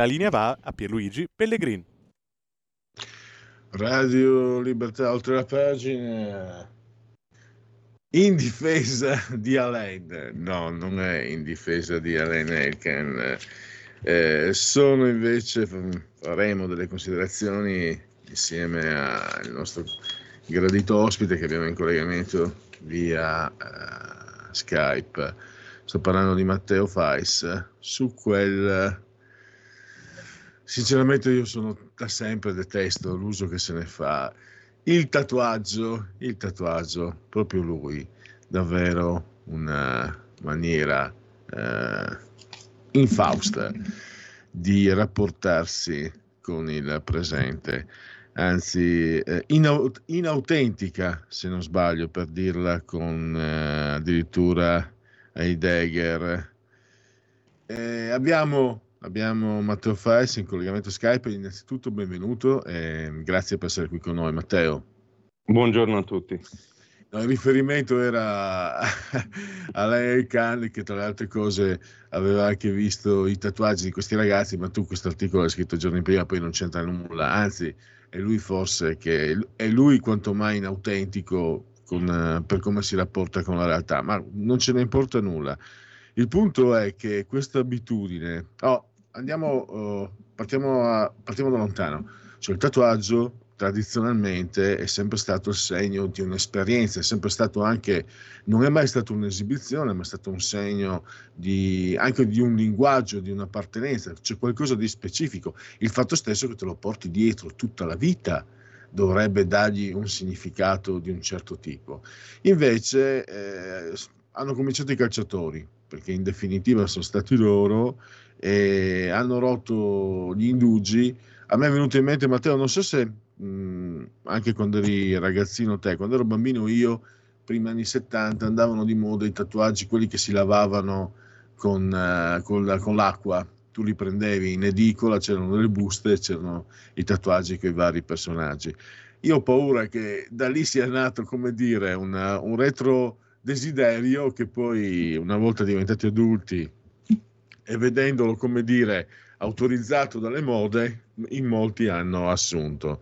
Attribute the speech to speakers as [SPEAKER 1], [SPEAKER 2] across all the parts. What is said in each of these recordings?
[SPEAKER 1] La linea va a Pierluigi Pellegrin.
[SPEAKER 2] Radio Libertà oltre la pagina. In difesa di Alain, no, non è in difesa di Alain Elken, eh, sono invece, faremo delle considerazioni insieme al nostro gradito ospite che abbiamo in collegamento via uh, Skype. Sto parlando di Matteo Fais su quel Sinceramente io sono da sempre detesto l'uso che se ne fa. Il tatuaggio, il tatuaggio, proprio lui, davvero una maniera eh, infausta di rapportarsi con il presente, anzi eh, inaut- inautentica se non sbaglio per dirla con eh, addirittura Heidegger. Eh, abbiamo Abbiamo Matteo Fais in collegamento Skype. Innanzitutto benvenuto e grazie per essere qui con noi. Matteo.
[SPEAKER 3] Buongiorno a tutti.
[SPEAKER 2] No, il riferimento era a lei Khan che tra le altre cose aveva anche visto i tatuaggi di questi ragazzi, ma tu questo articolo l'hai scritto giorni prima, poi non c'entra nulla, anzi è lui forse che è lui quanto mai inautentico con, per come si rapporta con la realtà, ma non ce ne importa nulla. Il punto è che questa abitudine, oh, andiamo, uh, partiamo, a, partiamo da lontano. Cioè, il tatuaggio tradizionalmente è sempre stato il segno di un'esperienza, è sempre stato anche, non è mai stato un'esibizione, ma è stato un segno di, anche di un linguaggio, di un'appartenenza, c'è qualcosa di specifico. Il fatto stesso che te lo porti dietro tutta la vita dovrebbe dargli un significato di un certo tipo. Invece eh, hanno cominciato i calciatori, perché in definitiva sono stati loro e hanno rotto gli indugi. A me è venuto in mente, Matteo, non so se mh, anche quando eri ragazzino te, quando ero bambino io, prima anni 70, andavano di moda i tatuaggi, quelli che si lavavano con, uh, con, con l'acqua. Tu li prendevi in edicola, c'erano le buste, c'erano i tatuaggi con i vari personaggi. Io ho paura che da lì sia nato, come dire, una, un retro desiderio che poi, una volta diventati adulti, e vedendolo, come dire, autorizzato dalle mode, in molti hanno assunto.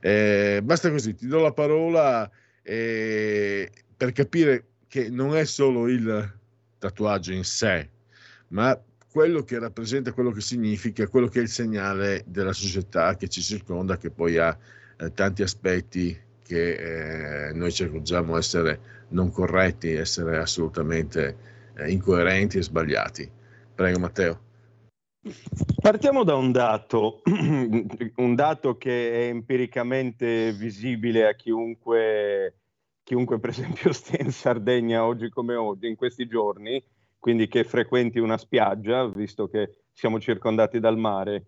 [SPEAKER 2] Eh, basta così, ti do la parola eh, per capire che non è solo il tatuaggio in sé, ma quello che rappresenta, quello che significa, quello che è il segnale della società che ci circonda, che poi ha eh, tanti aspetti che eh, noi ci accorgiamo essere non corretti, essere assolutamente eh, incoerenti e sbagliati. Prego Matteo.
[SPEAKER 3] Partiamo da un dato, un dato che è empiricamente visibile a chiunque, chiunque per esempio stia in Sardegna oggi come oggi, in questi giorni, quindi che frequenti una spiaggia, visto che siamo circondati dal mare.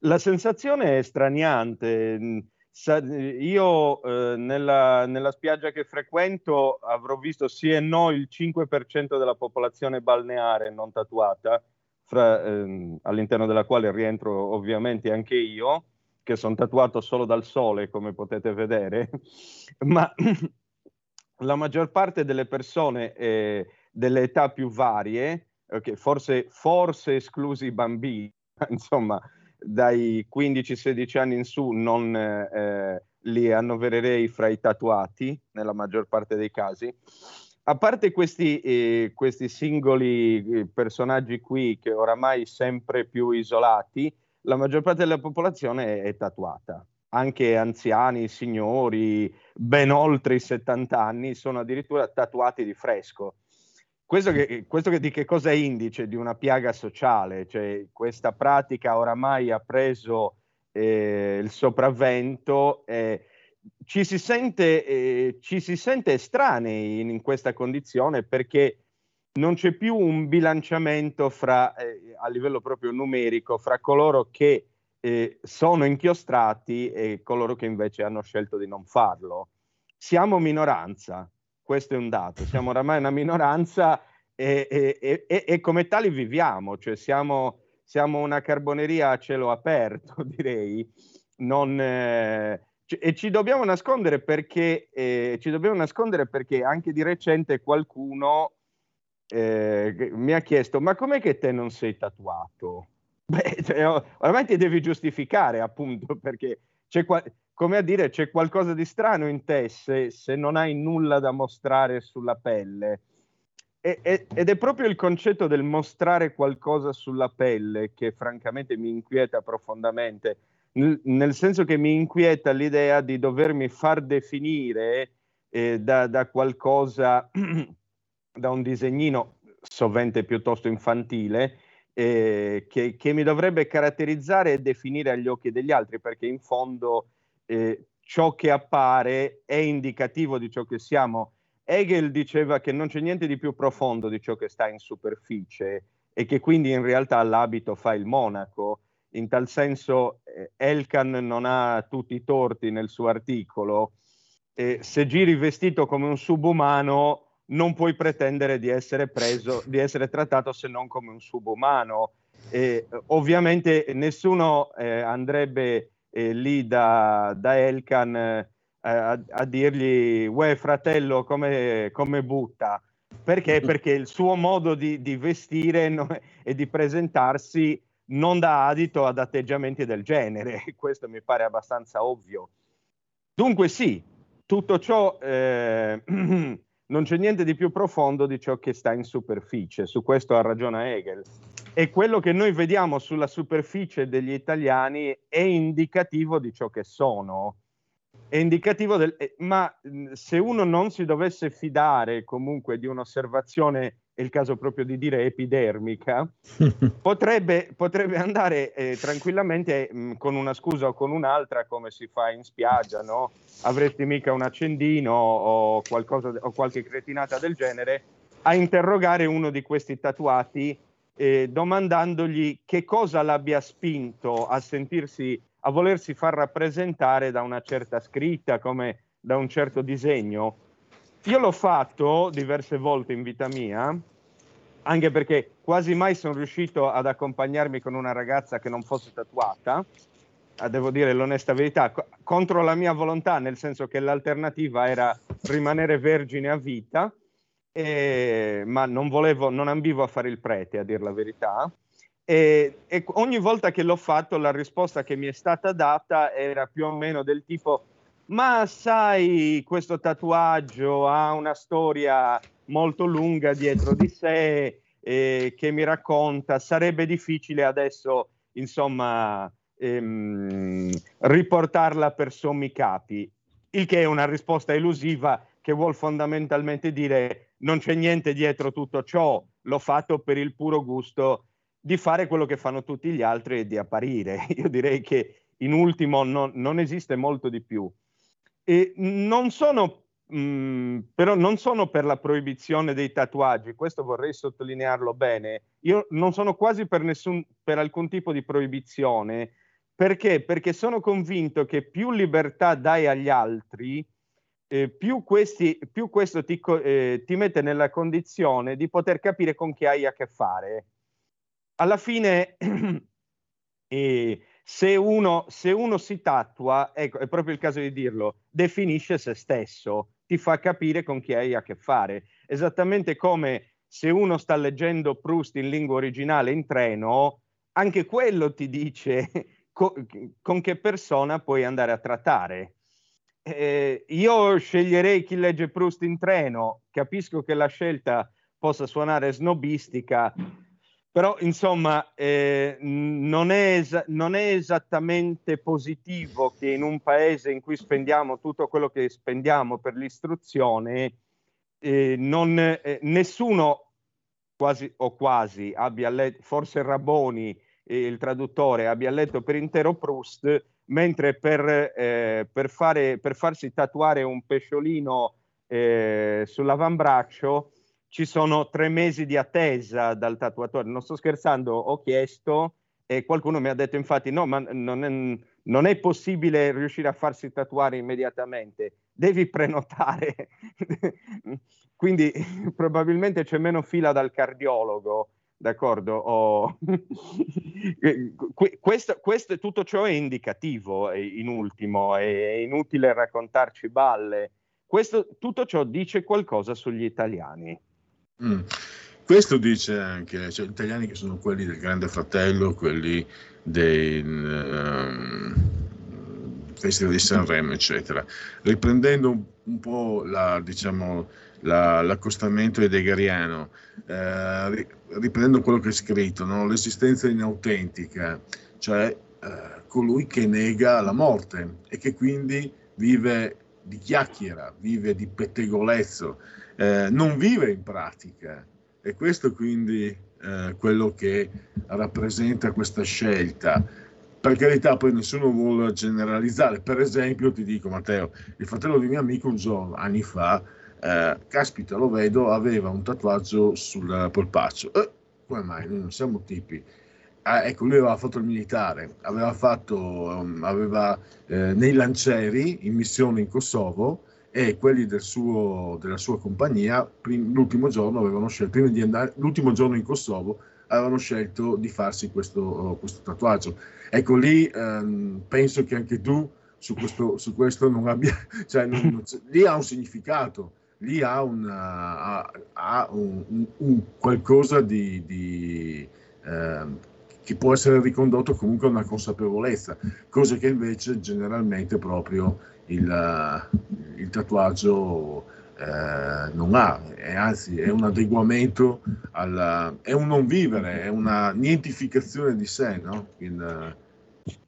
[SPEAKER 3] La sensazione è straniante. Io eh, nella, nella, spiaggia che frequento avrò visto sì e no il 5% della popolazione balneare non tatuata, fra, ehm, all'interno della quale rientro ovviamente anche io, che sono tatuato solo dal sole, come potete vedere, ma la maggior parte delle persone eh, delle età più varie, okay, forse, forse esclusi i bambini, insomma, dai 15-16 anni in su non eh, li annovererei fra i tatuati nella maggior parte dei casi. A parte questi, eh, questi singoli eh, personaggi qui che oramai sempre più isolati, la maggior parte della popolazione è, è tatuata. Anche anziani, signori, ben oltre i 70 anni, sono addirittura tatuati di fresco. Questo, che, questo che di che cosa è indice? Di una piaga sociale, cioè questa pratica oramai ha preso eh, il sopravvento. Eh, ci, si sente, eh, ci si sente estranei in, in, questa condizione perché non c'è più un bilanciamento fra, eh, a livello proprio numerico fra coloro che eh, sono inchiostrati e coloro che invece hanno scelto di non farlo. Siamo minoranza, questo è un dato, siamo oramai una minoranza e, e, e, e come tali viviamo, cioè siamo, siamo, una carboneria a cielo aperto, direi, non, eh, e ci dobbiamo nascondere perché, eh, ci dobbiamo nascondere perché anche di recente qualcuno eh, mi ha chiesto ma com'è che te non sei tatuato? Beh, cioè, ormai ti devi giustificare appunto perché c'è come a dire c'è qualcosa di strano in te se, se non hai nulla da mostrare sulla pelle. E, e, ed è proprio il concetto del mostrare qualcosa sulla pelle che francamente mi inquieta profondamente nel senso che mi inquieta l'idea di dovermi far definire eh, da, da, qualcosa, da un disegnino sovente piuttosto infantile, eh, che, che, mi dovrebbe caratterizzare e definire agli occhi degli altri, perché in fondo eh, ciò che appare è indicativo di ciò che siamo. Hegel diceva che non c'è niente di più profondo di ciò che sta in superficie e che quindi in realtà l'abito fa il monaco in tal senso eh, Elkan non ha tutti i torti nel suo articolo. Eh, se giri vestito come un subumano non puoi pretendere di essere preso, di essere trattato se non come un subumano. Eh, ovviamente nessuno eh, andrebbe eh, lì da, da Elkan eh, a, a, dirgli, uè fratello, come, come butta. Perché? Perché il suo modo di, di vestire no, e di presentarsi non dà adito ad atteggiamenti del genere, questo mi pare abbastanza ovvio. Dunque sì, tutto ciò eh, non c'è niente di più profondo di ciò che sta in superficie, su questo ha ragione Hegel. E quello che noi vediamo sulla superficie degli italiani è indicativo di ciò che sono. È indicativo del... Eh, ma se uno non si dovesse fidare comunque di un'osservazione è il caso proprio di dire epidermica, potrebbe, potrebbe andare eh, tranquillamente mh, con una scusa o con un'altra come si fa in spiaggia, no? Avresti mica un accendino o, qualcosa, o qualche cretinata del genere, a interrogare uno di questi tatuati eh, domandandogli che cosa l'abbia spinto a sentirsi, a volersi far rappresentare da una certa scritta, come da un certo disegno. Io l'ho fatto diverse volte in vita mia, anche perché quasi mai sono riuscito ad accompagnarmi con una ragazza che non fosse tatuata, devo dire l'onesta verità, contro la mia volontà, nel senso che l'alternativa era rimanere vergine a vita, e, ma non volevo, non ambivo a fare il prete, a dire la verità. E, e ogni volta che l'ho fatto, la risposta che mi è stata data era più o meno del tipo ma sai, questo tatuaggio ha una storia molto lunga dietro di sé eh, che mi racconta, sarebbe difficile adesso, insomma, ehm, riportarla per sommi capi, il che è una risposta elusiva che vuol fondamentalmente dire non c'è niente dietro tutto ciò, l'ho fatto per il puro gusto di fare quello che fanno tutti gli altri e di apparire. Io direi che in ultimo non, non esiste molto di più. E non sono, mh, mm, però non sono per la proibizione dei tatuaggi, questo vorrei sottolinearlo bene. Io non sono quasi per, nessun, per alcun tipo di proibizione, perché? Perché sono convinto che più libertà dai agli altri, eh, più, questi, più, questo ti, eh, ti, mette nella condizione di poter capire con chi hai a che fare. Alla fine, eh, se uno, se uno si tatua, ecco, è proprio il caso di dirlo, definisce se stesso, ti fa capire con chi hai a che fare. Esattamente come se uno sta leggendo Proust in lingua originale in treno, anche quello ti dice co- con che persona puoi andare a trattare. Eh, io sceglierei chi legge Proust in treno, capisco che la scelta possa suonare snobistica, però insomma eh, non, è es- non, è esattamente positivo che in un paese in cui spendiamo tutto quello che spendiamo per l'istruzione, eh, non, eh, nessuno quasi o quasi abbia letto, forse Raboni il traduttore abbia letto per intero Proust, mentre per, eh, per, fare, per farsi tatuare un pesciolino eh, sull'avambraccio ci sono tre mesi di attesa dal tatuatore. Non sto scherzando, ho chiesto e qualcuno mi ha detto infatti no, ma non è, non è possibile riuscire a farsi tatuare immediatamente, devi prenotare. Quindi probabilmente c'è meno fila dal cardiologo d'accordo? Oh. questo, questo, tutto ciò è indicativo, in ultimo, è inutile raccontarci balle. Questo, tutto ciò dice qualcosa sugli italiani.
[SPEAKER 2] Mm. Questo dice anche, cioè, gli italiani che sono quelli del Grande Fratello, quelli dei um, Festival di Sanremo, eccetera. Riprendendo un, un po' la, diciamo, la, l'accostamento heideggeriano, eh, riprendendo quello che è scritto, no? l'esistenza inautentica, cioè eh, colui che nega la morte e che quindi vive di chiacchiera, vive di pettegolezzo, eh, non vive in pratica. E questo quindi eh, quello che rappresenta questa scelta. Per carità, poi nessuno vuole generalizzare. Per esempio, ti dico, Matteo, il fratello di mio amico un giorno, anni fa, eh, caspita, lo vedo, aveva un tatuaggio sul polpaccio. Eh, come mai? Noi non siamo tipi. Ah, ecco, lui aveva fatto il militare, aveva fatto, um, aveva eh, nei lancieri in missione in Kosovo e quelli del suo, della sua compagnia prim- l'ultimo giorno avevano scelto, prima di andare, l'ultimo giorno in Kosovo avevano scelto di farsi questo, questo tatuaggio. Ecco lì ehm, penso che anche tu su questo, su questo non abbia, cioè non, non, lì ha un significato lì ha, una, ha, ha un, un, un, qualcosa di, di eh, che può essere ricondotto comunque a una consapevolezza, cosa che invece generalmente proprio il, il tatuaggio eh, non ha, è, anzi è un adeguamento, alla, è un non vivere, è una nientificazione di sé, no? Il,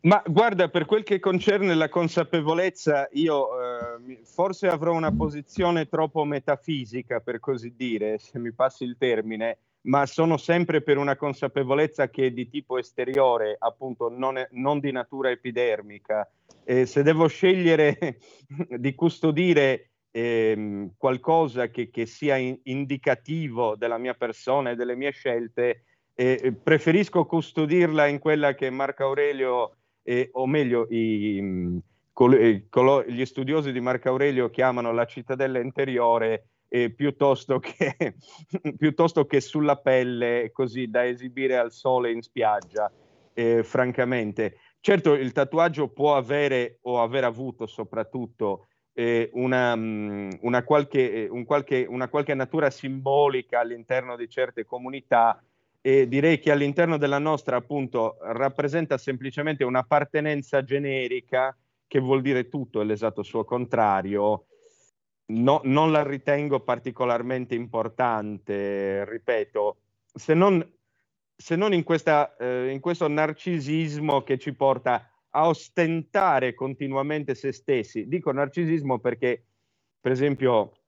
[SPEAKER 3] ma guarda, per quel che concerne la consapevolezza, io eh, forse avrò una posizione troppo metafisica, per così dire, se mi passi il termine, ma sono sempre per una consapevolezza che è di tipo esteriore, appunto non, è, non di natura epidermica. E se devo scegliere di custodire eh, qualcosa che, che sia in, indicativo della mia persona e delle mie scelte, eh, preferisco custodirla in quella che Marco Aurelio, eh, o meglio i, mm, col, eh, gli studiosi di Marco Aurelio chiamano la cittadella interiore, eh, piuttosto, che, piuttosto, che, sulla pelle, così da esibire al sole in spiaggia, eh, francamente. Certo, il tatuaggio può avere o aver avuto soprattutto eh, una, mm, una, qualche, un qualche, una qualche natura simbolica all'interno di certe comunità, e direi che all'interno della nostra appunto rappresenta semplicemente un'appartenenza generica che vuol dire tutto e l'esatto suo contrario. No, non la ritengo particolarmente importante, ripeto, se non, se non in, questa, eh, in questo narcisismo che ci porta a ostentare continuamente se stessi. Dico narcisismo perché, per esempio,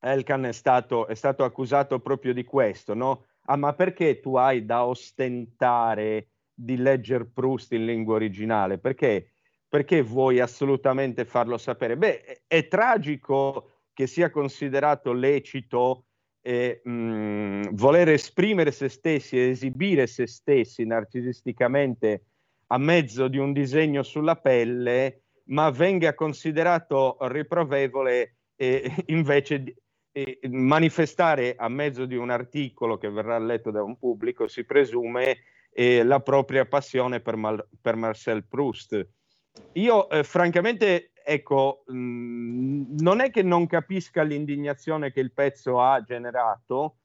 [SPEAKER 3] Elkan è stato, è stato accusato proprio di questo, no? Ah ma perché tu hai da ostentare di leggere Proust in lingua originale? Perché? Perché vuoi assolutamente farlo sapere? Beh, è, è tragico che sia considerato lecito eh, mh, voler esprimere se stessi esibire se stessi narcisisticamente a mezzo di un disegno sulla pelle, ma venga considerato riprovevole eh, invece di, e manifestare a mezzo di un articolo che verrà letto da un pubblico, si presume, eh, la propria passione per, Mal- per Marcel Proust. Io eh, francamente, ecco, mh, mm, non è che non capisca l'indignazione che il pezzo ha generato,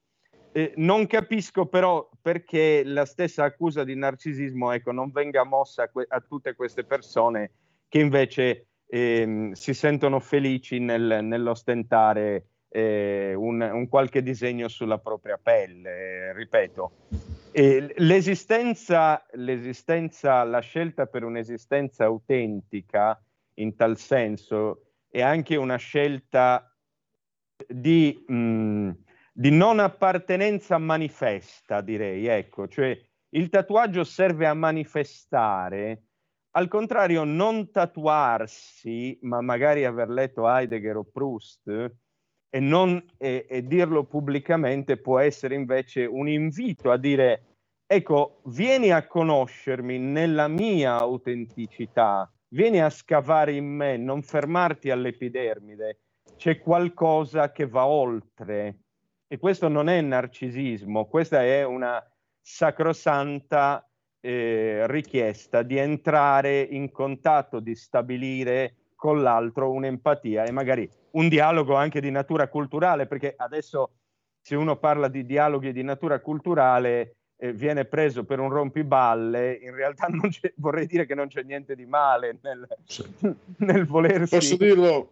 [SPEAKER 3] eh, non capisco però perché la stessa accusa di narcisismo ecco, non venga mossa a, que- a tutte queste persone che invece ehm, si sentono felici nel, nell'ostentare eh, un, un, qualche disegno sulla propria pelle, ripeto. L'esistenza, l'esistenza, la scelta per un'esistenza autentica in tal senso è anche una scelta di, mh, di non appartenenza manifesta, direi, ecco, cioè Il tatuaggio serve a manifestare, al contrario, non tatuarsi, ma magari aver letto Heidegger o Proust e, non, e, e dirlo pubblicamente può essere invece un invito a dire ecco, vieni a conoscermi nella mia autenticità, vieni a scavare in me, non fermarti all'epidermide, c'è qualcosa che va oltre. E questo non è narcisismo, questa è una sacrosanta eh, richiesta di entrare in contatto, di stabilire con l'altro un'empatia e magari un dialogo anche di natura culturale, perché adesso se uno parla di dialoghi di natura culturale eh, viene preso per un rompiballe, in realtà vorrei dire che non c'è niente di male nel, sì. nel volersi...
[SPEAKER 2] Posso dirlo,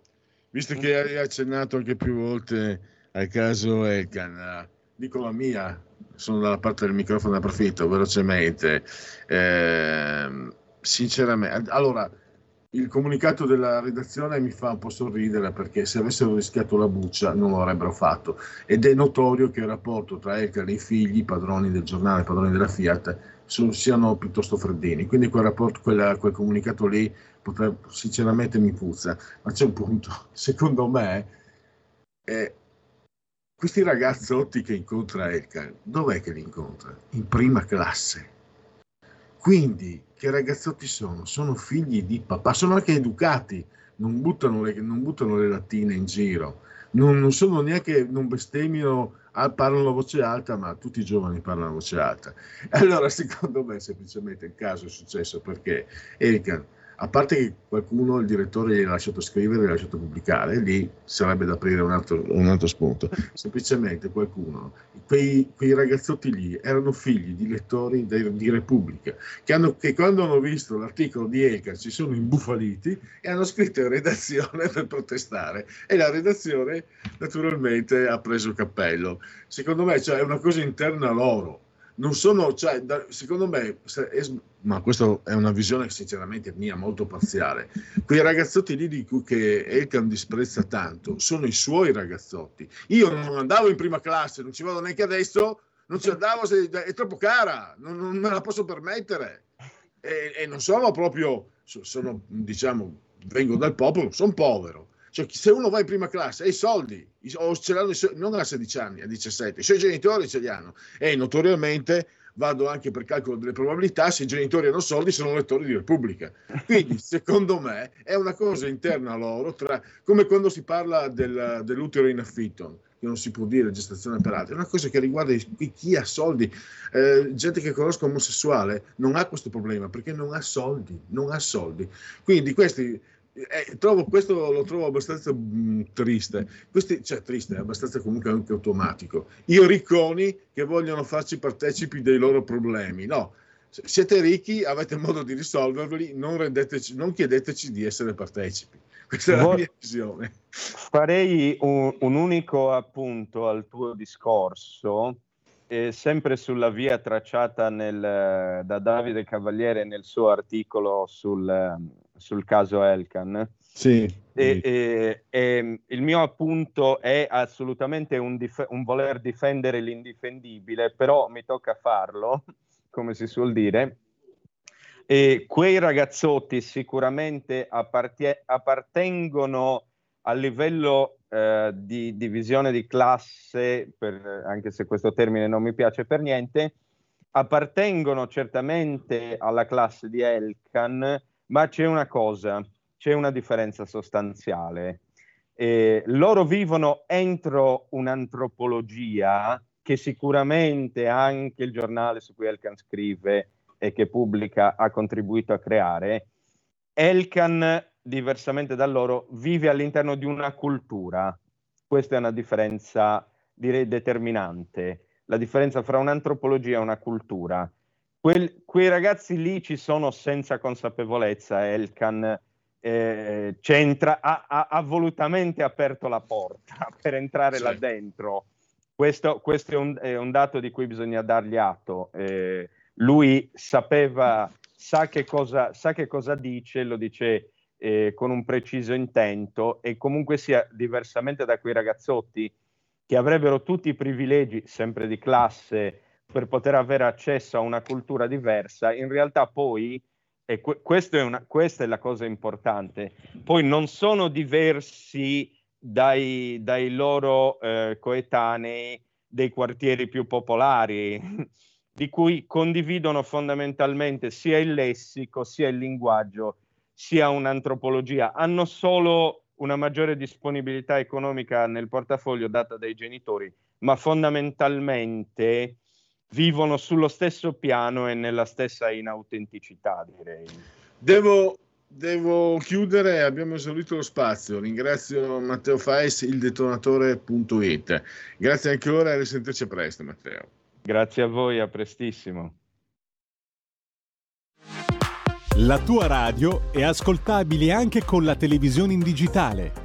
[SPEAKER 2] visto che hai accennato anche più volte al caso Elkan, dico la mia, sono dalla parte del microfono, approfitto velocemente. Eh, sinceramente, allora, il comunicato della redazione mi fa un po' sorridere perché se avessero rischiato la buccia non lo avrebbero fatto ed è notorio che il rapporto tra Elkan e i figli, padroni del giornale, padroni della Fiat, sono, siano piuttosto freddini. Quindi quel, rapporto, quella, quel comunicato lì potrebbe, sinceramente mi puzza. Ma c'è un punto, secondo me, eh, questi ragazzotti che incontra Elkan, dov'è che li incontra? In prima classe. Quindi, che ragazzotti sono? Sono figli di papà, sono anche educati, non buttano le, non buttano le lattine in giro, non, non sono neanche, non bestemmiano, ah, parlano a voce alta, ma tutti i giovani parlano a voce alta. Allora, secondo me, semplicemente il caso è successo perché Elkan a parte che qualcuno, il direttore, gli ha lasciato scrivere, gli ha lasciato pubblicare, lì sarebbe da aprire un altro, un altro spunto. Semplicemente qualcuno, quei, quei, ragazzotti lì erano figli di lettori de, di Repubblica, che, hanno, che, quando hanno visto l'articolo di Elka si sono imbufaliti e hanno scritto in redazione per protestare e la redazione naturalmente ha preso il cappello. Secondo me cioè, è una cosa interna loro non sono, cioè, da, secondo me, è, ma questa è una visione sinceramente mia, molto parziale. Quei ragazzotti lì di cui che Elkan disprezza tanto sono i suoi ragazzotti. Io non andavo in prima classe, non ci vado neanche adesso, non ci andavo, se, è troppo cara, non, non, me la posso permettere. E, e non sono proprio, sono, diciamo, vengo dal popolo, sono povero cioè, se uno va in prima classe ha i soldi, o ce l'hanno non a 16 anni, a 17, i suoi genitori ce li hanno. E notoriamente vado anche per calcolo delle probabilità, se i genitori hanno soldi sono lettori di Repubblica. Quindi, secondo me, è una cosa interna a loro, tra, come quando si parla del, dell'utero in affitto, che non si può dire gestazione per altri, è una cosa che riguarda chi ha soldi. Eh, gente che conosco omosessuale non ha questo problema perché non ha soldi, non ha soldi. Quindi questi eh, trovo, questo lo trovo abbastanza mh, mm, triste, Questi, cioè triste, è abbastanza comunque anche automatico. Io ricconi che vogliono farci partecipi dei loro problemi, no. Siete ricchi, avete modo di risolverli, non, non chiedeteci di essere partecipi. Questa è la mia visione.
[SPEAKER 3] Farei un, un unico appunto al tuo discorso, eh, sempre sulla via tracciata nel, da Davide Cavaliere nel suo articolo sul, sul caso Elkan.
[SPEAKER 2] Sì.
[SPEAKER 3] E, e, e, il mio appunto è assolutamente un, dif- un, voler difendere l'indifendibile, però mi tocca farlo, come si suol dire. E quei ragazzotti sicuramente appartie- appartengono a livello eh, di divisione di classe, per, anche se questo termine non mi piace per niente, appartengono certamente alla classe di Elkan, ma c'è una cosa, c'è una differenza sostanziale. Eh, loro vivono entro un'antropologia che sicuramente anche il giornale su cui Elkan scrive e che pubblica ha contribuito a creare. Elkan, diversamente da loro, vive all'interno di una cultura. Questa è una differenza, direi, determinante. La differenza fra un'antropologia e una cultura. Quel, quei ragazzi lì ci sono senza consapevolezza. Elkan eh, c'entra, ha, ha, ha, volutamente aperto la porta per entrare sì. là dentro. Questo, questo è, un, è, un, dato di cui bisogna dargli atto. Eh, lui sapeva, sa che, cosa, sa che cosa dice, lo dice eh, con un preciso intento e comunque sia diversamente da quei ragazzotti che avrebbero tutti i privilegi, sempre di classe, per poter avere accesso a una cultura diversa, in realtà poi, e que- è una, questa è la cosa importante, poi non sono diversi dai, dai loro eh, coetanei dei quartieri più popolari, di cui condividono fondamentalmente sia il lessico, sia il linguaggio, sia un'antropologia. Hanno solo una maggiore disponibilità economica nel portafoglio data dai genitori, ma fondamentalmente vivono sullo stesso piano e nella stessa inautenticità, direi.
[SPEAKER 2] Devo, devo chiudere, abbiamo esaurito lo spazio. Ringrazio Matteo Fais, il detonatore.it. Grazie ancora e risentirci presto, Matteo.
[SPEAKER 3] Grazie a voi, a prestissimo.
[SPEAKER 4] La tua radio è ascoltabile anche con la televisione in digitale.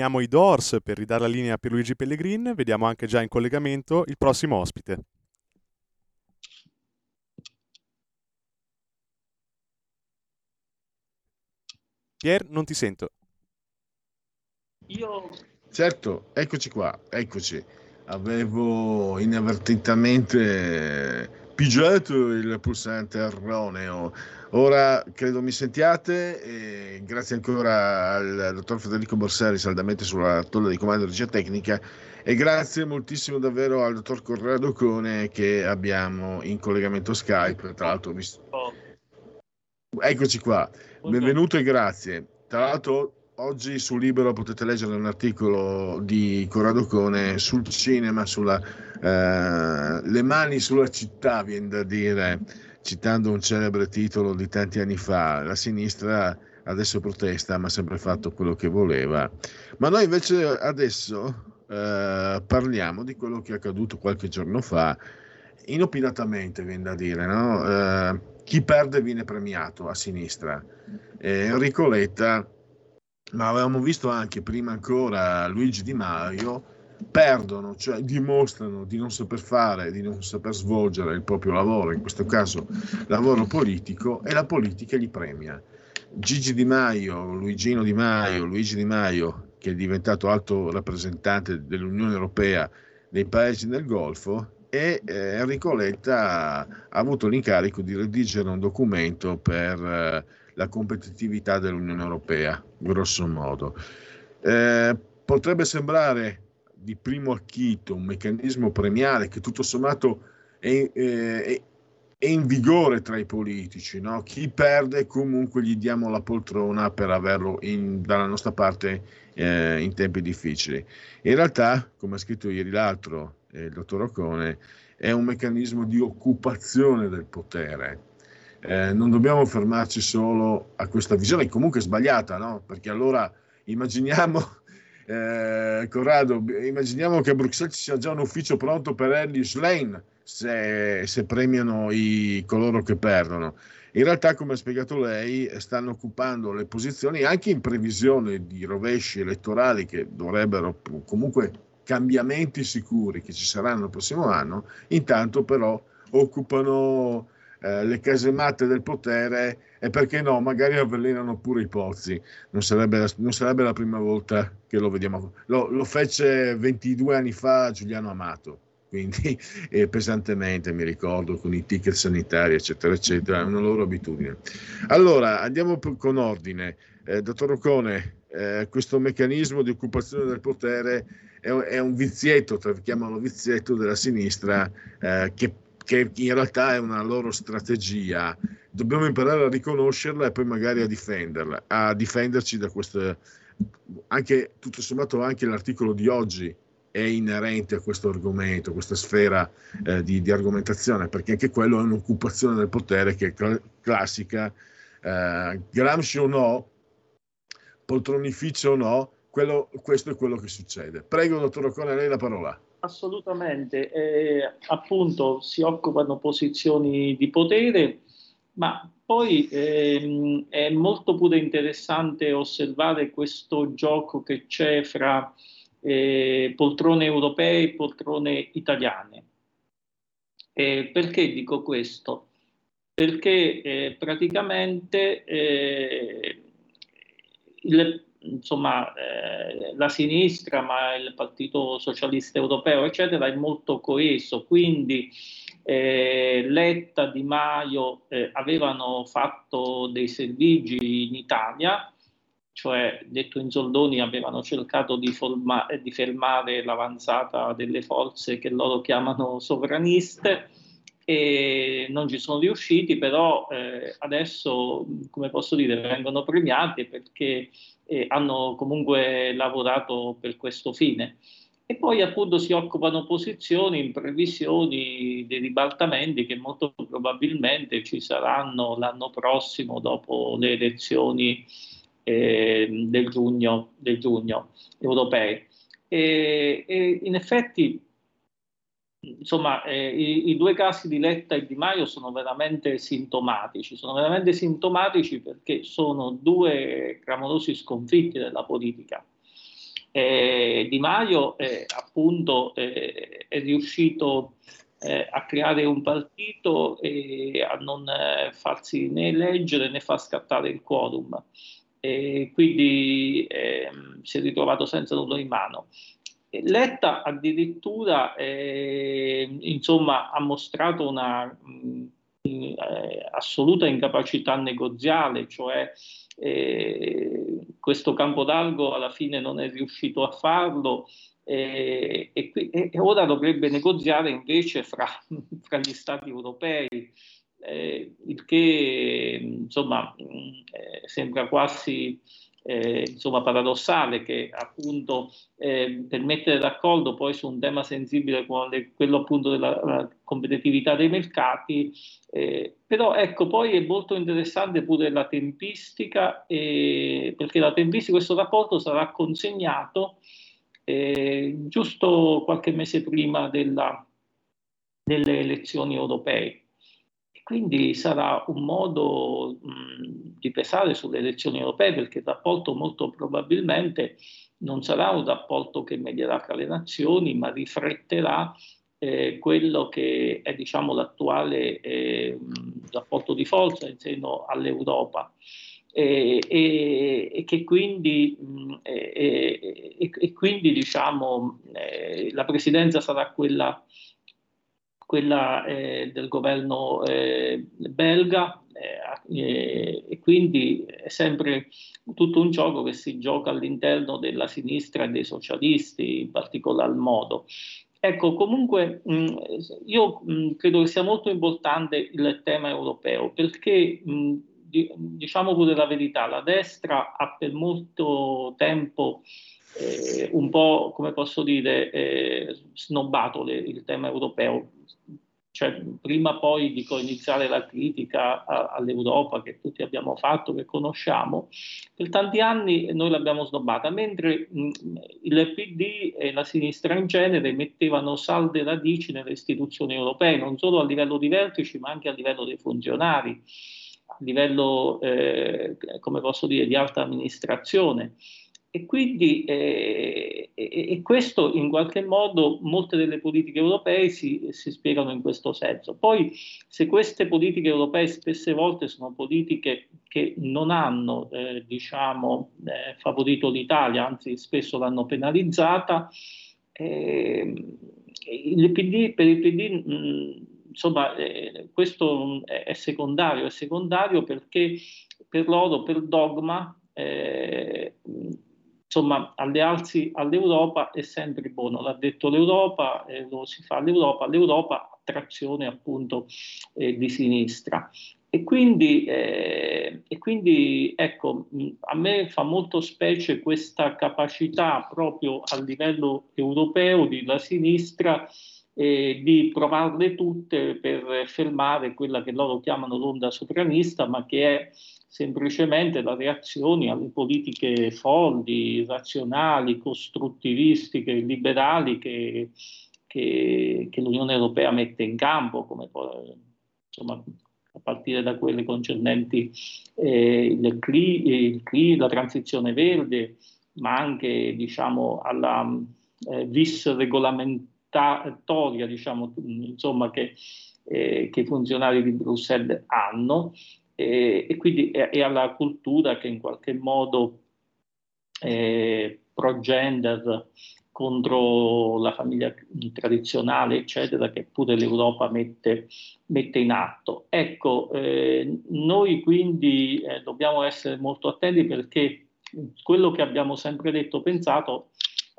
[SPEAKER 1] Sfumiamo i Doors per ridare la linea a Pierluigi Pellegrin, vediamo anche già in collegamento il prossimo ospite. Pier, non ti sento.
[SPEAKER 2] Io... Certo, eccoci qua, eccoci. Avevo inavvertitamente pigiato il pulsante erroneo. Ora credo mi sentiate e grazie ancora al dottor Federico Borsari saldamente sulla tolla di comando di regia tecnica e grazie moltissimo davvero al dottor Corrado Cone che abbiamo in collegamento Skype. Tra l'altro, visto... eccoci qua, benvenuto e grazie. Tra l'altro oggi su Libero potete leggere un articolo di Corrado Cone sul cinema, sulla eh, le mani sulla città, viene da dire, citando un celebre titolo di tanti anni fa. La sinistra adesso protesta, ma ha sempre fatto quello che voleva. Ma noi invece adesso eh, parliamo di quello che è accaduto qualche giorno fa, inopinatamente, viene da dire, no? eh, chi perde viene premiato a sinistra. Eh, Enrico Letta, ma avevamo visto anche prima ancora Luigi Di Maio, perdono, cioè dimostrano di non saper fare, di non saper svolgere il proprio lavoro, in questo caso lavoro politico, e la politica li premia. Gigi Di Maio, Luigino Di Maio, Luigi Di Maio, che è diventato alto rappresentante dell'Unione Europea dei paesi del Golfo, e eh, Enrico Letta ha avuto l'incarico di redigere un documento per eh, la competitività dell'Unione Europea, grosso modo. Eh, potrebbe sembrare di primo acchito, un meccanismo premiale che tutto sommato è, è, è in vigore tra i politici. No? Chi perde comunque gli diamo la poltrona per averlo in, dalla nostra parte eh, in tempi difficili. In realtà, come ha scritto ieri l'altro, eh, il dottor Ocone, è un meccanismo di occupazione del potere. Eh, non dobbiamo fermarci solo a questa visione, comunque sbagliata, no? perché allora immaginiamo eh, Corrado, immaginiamo che a Bruxelles ci sia già un ufficio pronto per Ellis Lane se, se premiano i, coloro che perdono. In realtà, come ha spiegato lei, stanno occupando le posizioni anche in previsione di rovesci elettorali che dovrebbero comunque cambiamenti sicuri che ci saranno il prossimo anno, intanto però occupano eh, le casematte del potere e perché no, magari avvelenano pure i pozzi. Non sarebbe, non sarebbe la prima volta che lo vediamo. Lo, lo fece 22 anni fa Giuliano Amato quindi eh, pesantemente mi ricordo con i ticket sanitari eccetera eccetera è una loro abitudine allora andiamo con ordine eh, dottor Ocone eh, questo meccanismo di occupazione del potere è, è un vizietto chiamano vizietto della sinistra eh, che che in realtà è una loro strategia. Dobbiamo imparare a riconoscerla e poi magari a difenderla, a difenderci da queste. Anche tutto sommato, anche l'articolo di oggi è inerente a questo argomento, questa sfera eh, di, di, argomentazione, perché anche quello è un'occupazione del potere che è cl- classica. Eh, Gramsci o no, poltronificio o no, quello, questo è quello che succede. Prego, dottor Ocone, lei la parola.
[SPEAKER 5] Assolutamente, eh, appunto si occupano posizioni di potere, ma poi ehm, è molto pure interessante osservare questo gioco che c'è fra eh, poltrone europee e poltrone italiane. Eh, perché dico questo? Perché eh, praticamente eh, il, insomma, eh, la sinistra, ma il Partito Socialista Europeo, eccetera, è molto coeso. Quindi eh, Letta, Di Maio eh, avevano fatto dei servigi in Italia, cioè detto in soldoni avevano cercato di, forma- di fermare l'avanzata delle forze che loro chiamano sovraniste e non ci sono riusciti, però eh, adesso, come posso dire, vengono premiati perché eh, hanno comunque lavorato per questo fine. E poi appunto si occupano posizioni in previsioni dei ribaltamenti che molto probabilmente ci saranno l'anno prossimo dopo le elezioni eh, del, giugno, del giugno europee. E, e in effetti insomma, eh, i, i, due casi di Letta e Di Maio sono veramente sintomatici, sono veramente sintomatici perché sono due clamorosi sconfitti della politica. Eh, di Maio eh, appunto eh, è riuscito eh, a creare un partito e a non eh, farsi né eleggere né far scattare il quorum. E quindi ehm, si è ritrovato senza nulla in mano. Letta addirittura eh, insomma, ha mostrato una mh, eh, assoluta incapacità negoziale, cioè eh, questo Campodargo alla fine non è riuscito a farlo e, e, e ora dovrebbe negoziare invece fra, fra gli stati europei. Eh, il che insomma eh, sembra quasi eh, insomma, paradossale che appunto eh, per mettere d'accordo poi su un tema sensibile come quello appunto della competitività dei mercati, eh, però ecco poi è molto interessante pure la tempistica eh, perché la tempistica questo rapporto sarà consegnato eh, giusto qualche mese prima della, delle elezioni europee. Quindi sarà un modo mh, di pesare sulle elezioni europee perché il rapporto molto probabilmente non sarà un rapporto che medierà tra le nazioni, ma rifletterà eh, quello che è diciamo, l'attuale eh, rapporto di forza in seno all'Europa. E, e, e, che quindi, e, e quindi diciamo, eh, la presidenza sarà quella quella eh, del governo eh, belga eh, e quindi è sempre tutto un gioco che si gioca all'interno della sinistra e dei socialisti in particolar modo. Ecco, comunque mh, io mh, credo che sia molto importante il tema europeo perché mh, di, diciamo pure la verità, la destra ha per molto tempo eh, un po', come posso dire, eh, snobbato le, il tema europeo. Cioè, prima poi di iniziare la critica a, all'Europa che tutti abbiamo fatto, che conosciamo, per tanti anni noi l'abbiamo snobbata, mentre mh, il PD e la sinistra in genere mettevano salde radici nelle istituzioni europee, non solo a livello di vertici, ma anche a livello dei funzionari, a livello, eh, come posso dire, di alta amministrazione. E quindi eh, e, questo in qualche modo molte delle politiche europee si, si, spiegano in questo senso. Poi se queste politiche europee spesse volte sono politiche che non hanno eh, diciamo, eh, favorito l'Italia, anzi spesso l'hanno penalizzata, eh, il PD, per il PD mh, insomma eh, questo è secondario, è secondario perché per loro, per dogma, eh, insomma, allearsi all'Europa è sempre buono, l'ha detto l'Europa, eh, lo si fa all'Europa, l'Europa trazione appunto eh, di sinistra. E quindi, eh, e quindi, ecco, a me fa molto specie questa capacità proprio a livello europeo della sinistra eh, di provarle tutte per fermare quella che loro chiamano l'onda sovranista, ma che è semplicemente la reazione alle politiche folli, razionali, costruttivistiche, liberali che, che, che l'Unione Europea mette in campo, come insomma, a partire da quelle concernenti eh, il CRI, il CRI, la transizione verde, ma anche diciamo, alla eh, vis regolamentatoria diciamo, insomma, che, eh, che i funzionari di Bruxelles hanno e, e quindi è, è, alla cultura che in qualche modo eh, pro-gender contro la famiglia tradizionale, eccetera, che pure l'Europa mette, mette in atto. Ecco, eh, noi quindi eh, dobbiamo essere molto attenti perché quello che abbiamo sempre detto, pensato,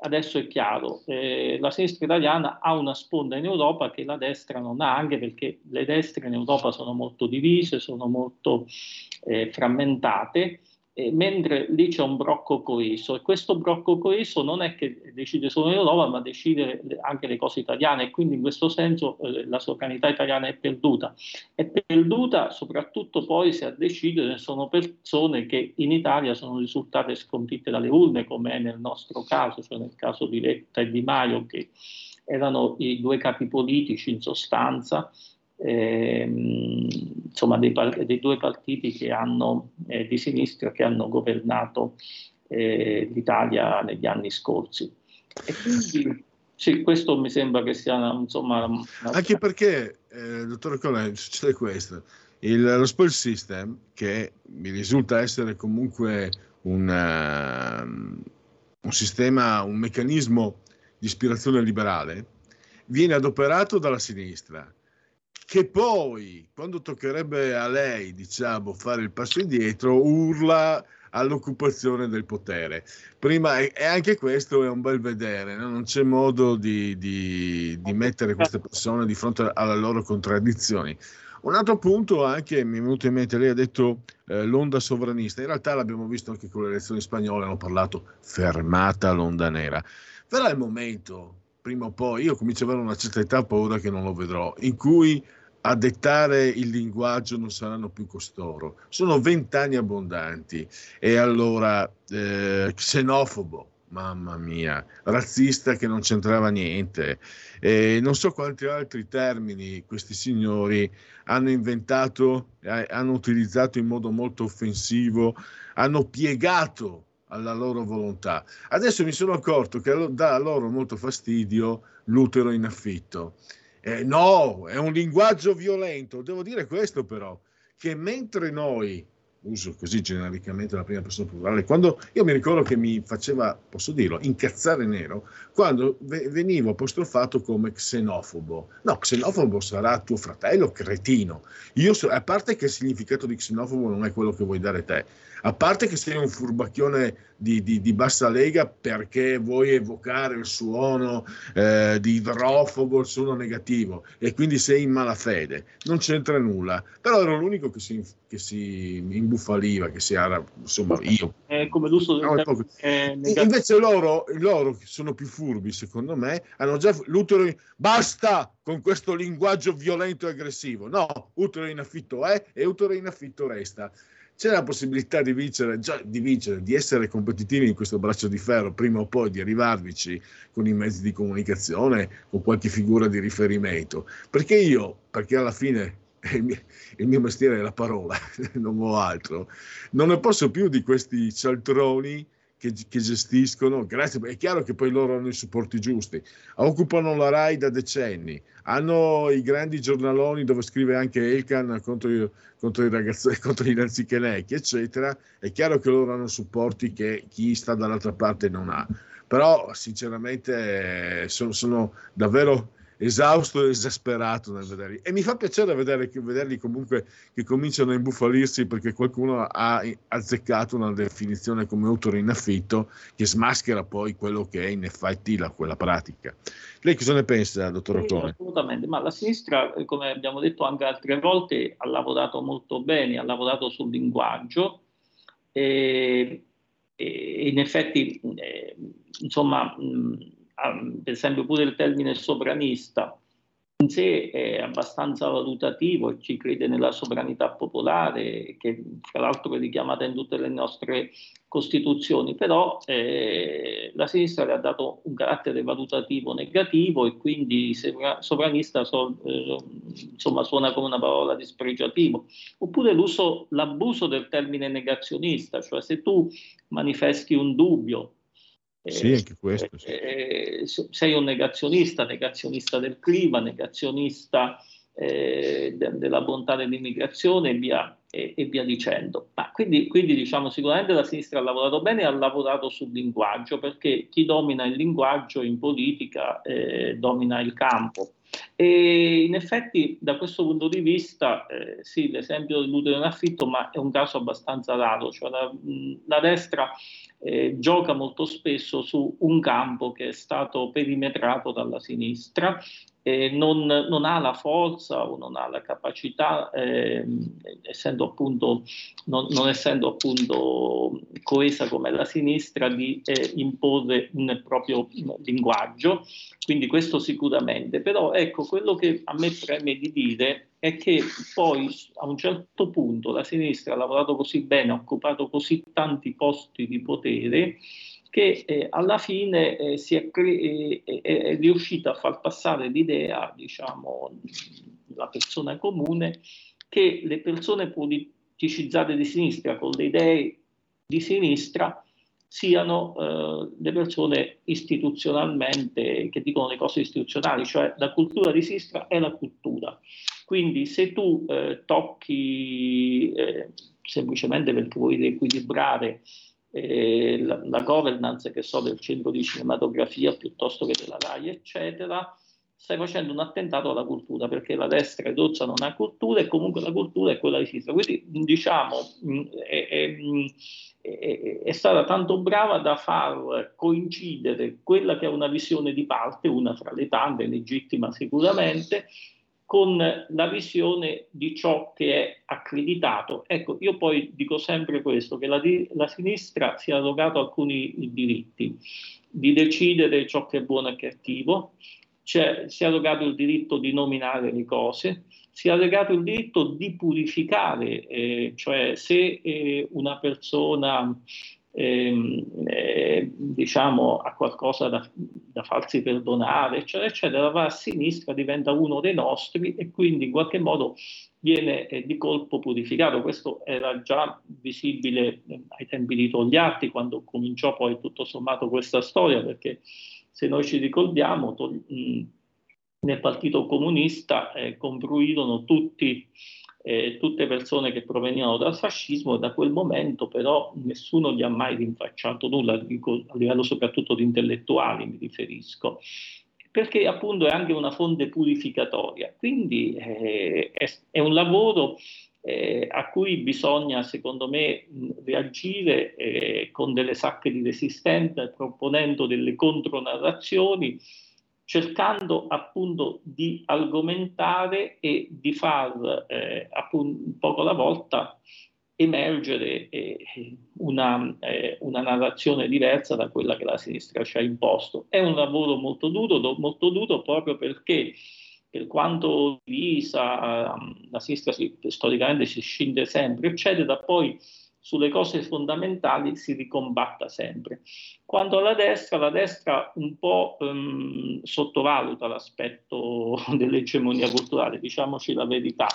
[SPEAKER 5] adesso è chiaro, eh, la sinistra italiana ha una sponda in Europa che la destra non ha, anche perché le destre in Europa sono molto divise, sono molto eh, frammentate mentre lì c'è un brocco coeso e questo brocco coeso non è che decide solo l'Europa ma decide anche le cose italiane e quindi in questo senso eh, la sovranità italiana è perduta. È perduta soprattutto poi se a decidere sono persone che in Italia sono risultate sconfitte dalle urne come è nel nostro caso, cioè nel caso di Letta e Di Maio che erano i due capi politici in sostanza ehm, insomma, dei, dei, due partiti che hanno, eh, di sinistra che hanno governato eh, l'Italia negli anni scorsi. E quindi sì, questo mi sembra che sia insomma... Una...
[SPEAKER 2] Anche perché, eh, dottor Colè, succede questo. Il, lo spoil system, che mi risulta essere comunque un, uh, un sistema, un meccanismo di ispirazione liberale, viene adoperato dalla sinistra, che poi, quando toccherebbe a lei, diciamo, fare il passo indietro, urla all'occupazione del potere. Prima, e anche questo è un bel vedere, no? non c'è modo di, di, di mettere queste persone di fronte alle loro contraddizioni. Un altro punto anche mi è venuto in mente, lei ha detto eh, l'onda sovranista, in realtà l'abbiamo visto anche con le elezioni spagnole, hanno parlato fermata l'onda nera. Però il momento, prima o poi, io comincio ad avere una certa età, paura che non lo vedrò, in cui a dettare il linguaggio non saranno più costoro. Sono vent'anni abbondanti e allora eh, xenofobo, mamma mia, razzista che non c'entrava niente. E non so quanti altri termini questi signori hanno inventato, eh, hanno utilizzato in modo molto offensivo, hanno piegato alla loro volontà. Adesso mi sono accorto che dà loro molto fastidio l'utero in affitto. Eh, no, è un linguaggio violento. Devo dire questo però, che mentre noi uso così genericamente la prima persona plurale, quando io mi ricordo che mi faceva, posso dirlo, incazzare nero, quando ve- venivo apostrofato come xenofobo. No, xenofobo sarà tuo fratello, cretino. Io so, a parte che il significato di xenofobo non è quello che vuoi dare te, a parte che sei un furbacchione di, di, di bassa lega perché vuoi evocare il suono eh, di idrofobo, il suono negativo, e quindi sei in malafede, non c'entra nulla. Però ero l'unico che si, che si imbuffaliva, che si era, insomma, io.
[SPEAKER 5] È come l'uso del no,
[SPEAKER 2] poco... Invece loro, loro sono più furbi, secondo me, hanno già l'utero in... Basta con questo linguaggio violento e aggressivo. No, utero in affitto è e utero in affitto resta c'è la possibilità di vincere, di vincere, di essere competitivi in questo braccio di ferro, prima o poi di arrivarvici con i mezzi di comunicazione, con qualche figura di riferimento. Perché io, perché alla fine il mio, il mio mestiere è la parola, non ho altro, non ne posso più di questi cialtroni che, che, gestiscono, grazie, è chiaro che poi loro hanno i supporti giusti, occupano la RAI da decenni, hanno i grandi giornaloni dove scrive anche Elkan contro, contro i ragazzi, contro i Nanzichenecchi, eccetera, è chiaro che loro hanno supporti che chi sta dall'altra parte non ha, però sinceramente sono, sono davvero esausto e esasperato nel vederli. E mi fa piacere vedere, vederli comunque che cominciano a imbufalirsi perché qualcuno ha azzeccato una definizione come autore in affitto che smaschera poi quello che è in effetti la, quella pratica. Lei cosa ne pensa, dottor Ottone?
[SPEAKER 5] Sì, assolutamente, ma la sinistra, eh, come abbiamo detto anche altre volte, ha lavorato molto bene, ha lavorato sul linguaggio e, e in effetti, eh, insomma, mh, per esempio pure il termine sovranista in sé è abbastanza valutativo e ci crede nella sovranità popolare, che fra l'altro è richiamata in tutte le nostre costituzioni, però eh, la sinistra le ha dato un carattere valutativo negativo e quindi sovranista so, eh, insomma, suona come una parola dispregiativo. Oppure l'abuso del termine negazionista, cioè se tu manifesti un dubbio
[SPEAKER 2] sì, anche questo. Sì.
[SPEAKER 5] Eh, sei un negazionista, negazionista del clima, negazionista eh, de- della bontà dell'immigrazione e via, e, e via dicendo. Ma quindi, quindi, diciamo sicuramente la sinistra ha lavorato bene e ha lavorato sul linguaggio, perché chi domina il linguaggio in politica eh, domina il campo. E in effetti da questo punto di vista eh, sì, l'esempio dell'utero in affitto, ma è un caso abbastanza raro, cioè la, la destra eh, gioca molto spesso su un campo che è stato perimetrato dalla sinistra eh, non, non, ha la forza o non ha la capacità, eh, essendo appunto, non, non, essendo appunto coesa come la sinistra, di eh, imporre un proprio linguaggio. Quindi questo sicuramente. Però ecco, quello che a me preme di dire è che poi a un certo punto la sinistra ha lavorato così bene, ha occupato così tanti posti di potere, che eh, alla fine eh, si è, cre- è, è, riuscita a far passare l'idea, diciamo, la persona comune, che le persone politicizzate di sinistra con le idee di sinistra siano eh, le persone istituzionalmente che dicono le cose istituzionali, cioè la cultura di sinistra è la cultura. Quindi se tu eh, tocchi eh, semplicemente perché vuoi riequilibrare eh, la, la, governance che so del centro di cinematografia piuttosto che della RAI, eccetera, stai facendo un attentato alla cultura, perché la destra ridozza non ha cultura e comunque la cultura è quella di sinistra. Quindi diciamo è, è, è, è, stata tanto brava da far coincidere quella che è una visione di parte, una fra le tante, legittima sicuramente, con la visione di ciò che è accreditato. Ecco, io poi dico sempre questo, che la, la sinistra si è arrogato alcuni diritti, di decidere ciò che è buono e cattivo, cioè, si è arrogato il diritto di nominare le cose, si è legato il diritto di purificare, eh, cioè se eh, una persona ehm, eh, diciamo, ha qualcosa da, da, farsi perdonare, eccetera, eccetera, va a sinistra, diventa uno dei nostri e quindi in qualche modo viene eh, di colpo purificato. Questo era già visibile eh, ai tempi di Togliatti, quando cominciò poi tutto sommato questa storia, perché se noi ci ricordiamo, to- mh, nel Partito Comunista eh, confluirono tutti, eh, tutte persone che provenivano dal fascismo e da quel momento però nessuno gli ha mai rinfacciato nulla, dico, a livello soprattutto di intellettuali mi riferisco, perché appunto è anche una fonte purificatoria. Quindi eh, è, è, un lavoro eh, a cui bisogna, secondo me, reagire eh, con delle sacche di resistenza, proponendo delle contronarrazioni cercando appunto di argomentare e di far eh, appunto poco alla volta emergere eh, una, eh, una, narrazione diversa da quella che la sinistra ci ha imposto. È un lavoro molto duro, do, molto duro proprio perché per quanto divisa la sinistra si, storicamente si scinde sempre, eccetera, poi sulle cose fondamentali si ricombatta sempre. Quando alla destra, la destra un po' um, sottovaluta l'aspetto dell'egemonia culturale, diciamoci la verità,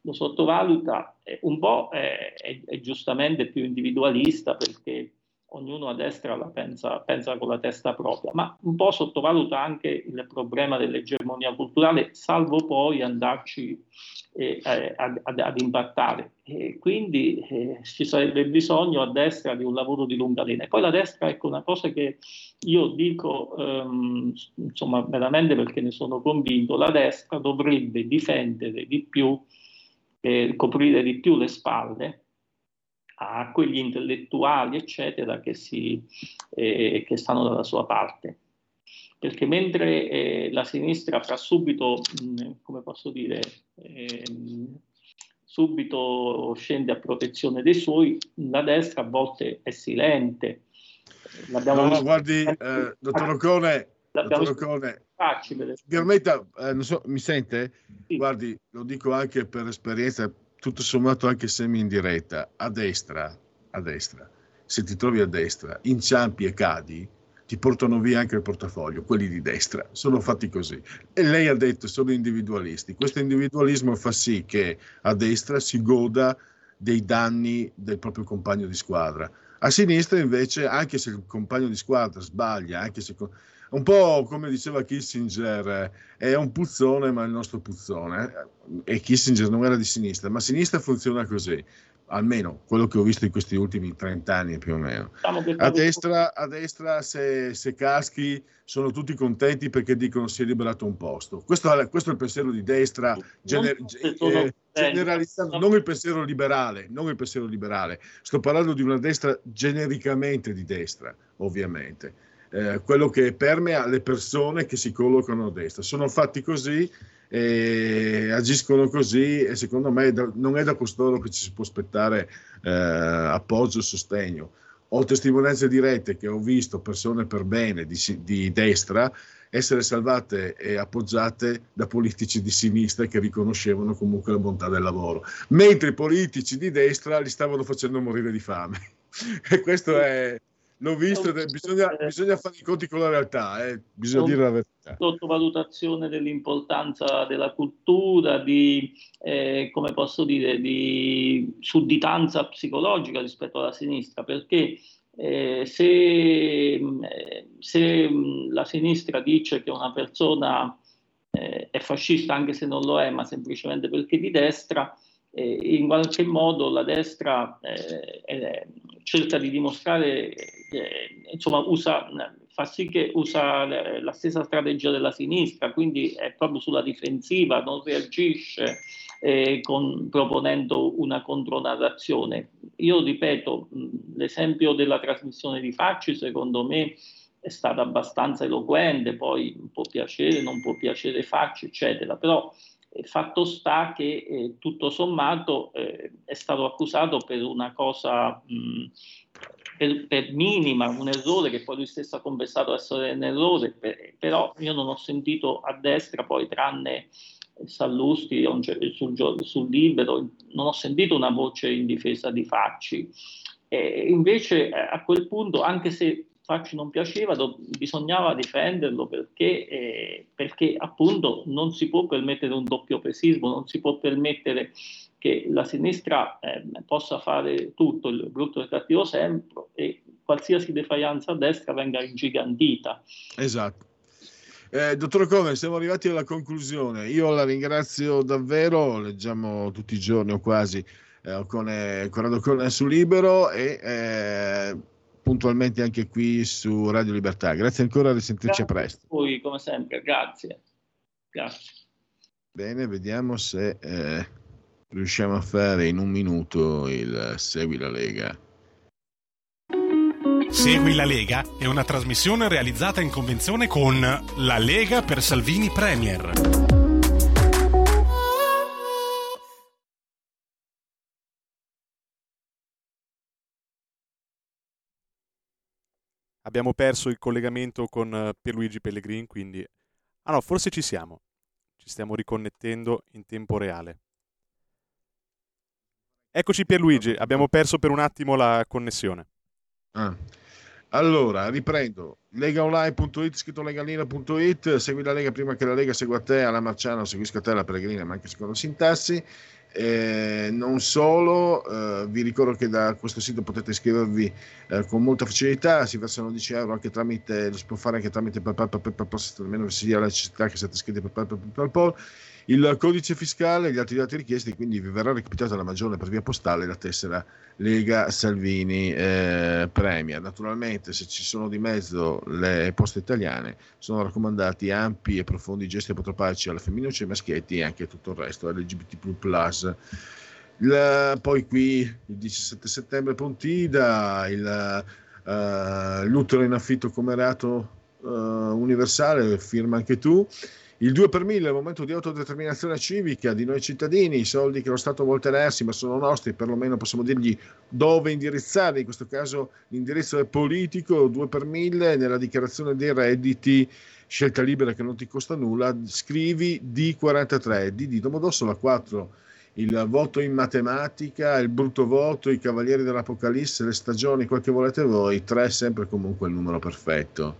[SPEAKER 5] lo sottovaluta, un po' è, è, è giustamente più individualista perché ognuno a destra la pensa, pensa, con la testa propria, ma un po' sottovaluta anche il problema dell'egemonia culturale, salvo poi andarci eh, ad, ad, ad, impattare. E quindi eh, ci sarebbe bisogno a destra di un lavoro di lunga linea. Poi la destra, ecco, una cosa che io dico, ehm, insomma, veramente perché ne sono convinto, la destra dovrebbe difendere di più, eh, coprire di più le spalle a quegli intellettuali, eccetera, che, si, eh, che stanno dalla sua parte. Perché mentre eh, la sinistra fa subito, mh, come posso dire, eh, subito scende a protezione dei suoi, la destra a volte è silente.
[SPEAKER 2] L'abbiamo no, guardi, eh, dottor Ocone, dottor Ocone permetta, eh, so, mi sente? Sì. Guardi, lo dico anche per esperienza tutto sommato anche semi in diretta, a destra, a destra, se ti trovi a destra, inciampi e cadi, ti portano via anche il portafoglio, quelli di destra, sono fatti così. E lei ha detto sono individualisti. Questo individualismo fa sì che a destra si goda dei danni del proprio compagno di squadra. A sinistra invece, anche se il compagno di squadra sbaglia, anche se un po' come diceva Kissinger, è un puzzone, ma il nostro puzzone. E Kissinger non era di sinistra, ma a sinistra funziona così, almeno quello che ho visto in questi ultimi 30 anni più o meno. Diciamo a destra, a destra se, se, caschi, sono tutti contenti perché dicono si è liberato un posto. Questo è, questo è il pensiero di destra, gener, eh, generalizzando, non il pensiero liberale, non il pensiero liberale. Sto parlando di una destra genericamente di destra, ovviamente eh, quello che permea le persone che si collocano a destra. Sono fatti così, eh, agiscono così e secondo me non è da costoro che ci si può aspettare eh, appoggio e sostegno. Ho testimonianze dirette che ho visto persone per bene di, di destra essere salvate e appoggiate da politici di sinistra che riconoscevano comunque la bontà del lavoro, mentre i politici di destra li stavano facendo morire di fame. e questo è, l'ho visto, bisogna, bisogna, fare i conti con la realtà, eh? bisogna dire la verità.
[SPEAKER 5] Sottovalutazione dell'importanza della cultura, di, eh, come posso dire, di sudditanza psicologica rispetto alla sinistra, perché Eh, se, se, la sinistra dice che una persona eh, è fascista anche se non lo è, ma semplicemente perché di destra, eh, in qualche modo la destra eh, cerca di dimostrare, insomma, usa, fa sì che usa la stessa strategia della sinistra, quindi è proprio sulla difensiva, non reagisce eh, con, proponendo una contronarrazione. Io ripeto, l'esempio della trasmissione di Facci secondo me è stato abbastanza eloquente, poi può piacere, non può piacere Facci, eccetera, però fatto sta che eh, tutto sommato eh, è stato accusato per una cosa mh, per, per, minima, un errore che poi lui stesso ha confessato essere un errore, per, però io non ho sentito a destra poi tranne Sallusti sul, sul, libero, non ho sentito una voce in difesa di Facci. E invece a quel punto, anche se Facci non piaceva, do, bisognava difenderlo perché, eh, perché, appunto non si può permettere un doppio pesismo, non si può permettere che la sinistra eh, possa fare tutto, il brutto e il cattivo sempre e qualsiasi defaianza a destra venga ingigantita.
[SPEAKER 2] Esatto. Eh, dottor Come, siamo arrivati alla conclusione. Io la ringrazio davvero, leggiamo tutti i giorni o quasi eh, con eh, Corrado Cone su Libero e eh, puntualmente anche qui su Radio Libertà. Grazie ancora, risentirci a presto.
[SPEAKER 5] Poi, come sempre, grazie. grazie.
[SPEAKER 2] Bene, vediamo se eh, riusciamo a fare in un minuto il Segui la Lega.
[SPEAKER 4] Segui la Lega è una trasmissione realizzata in convenzione con La Lega per Salvini Premier.
[SPEAKER 1] Abbiamo perso il collegamento con eh, Pierluigi Pellegrin, quindi... Ah no, forse ci siamo. Ci stiamo riconnettendo in tempo reale. Eccoci Pierluigi, abbiamo perso per un attimo la connessione.
[SPEAKER 2] Ah. Allora, riprendo. Legaonline.it, scritto legalina.it, segui la Lega prima che la Lega segua te, alla Marciano, seguisca te, la Peregrina, ma anche secondo sintassi. Eh, non solo, eh, vi ricordo che da questo sito potete iscrivervi eh, con molta facilità, si versano 10 euro anche tramite, lo si può fare anche tramite PayPal, PayPal, PayPal, almeno sia la necessità che siate iscritti PayPal, PayPal, PayPal il codice fiscale e gli altri dati richiesti, quindi vi verrà recapitata la maggiore per via postale la tessera Lega Salvini eh, Premier. Naturalmente, se ci sono di mezzo le poste italiane, sono raccomandati ampi e profondi gesti apotropaici alla femminile e ai maschietti e anche a tutto il resto, LGBT. Il, poi qui il 17 settembre Pontida, il, uh, l'utero in affitto come reato uh, universale, firma anche tu. Il 2 per 1000 è il momento di autodeterminazione civica di noi cittadini, i soldi che lo Stato vuole tenersi, ma sono nostri, perlomeno possiamo dirgli dove indirizzarli. In questo caso l'indirizzo è politico, 2 per 1000 nella dichiarazione dei redditi, scelta libera che non ti costa nulla, scrivi D43, D di Domodossola 4 il voto in matematica, il brutto voto, i cavalieri dell'Apocalisse, le stagioni, quel che volete voi, 3 è sempre comunque il numero perfetto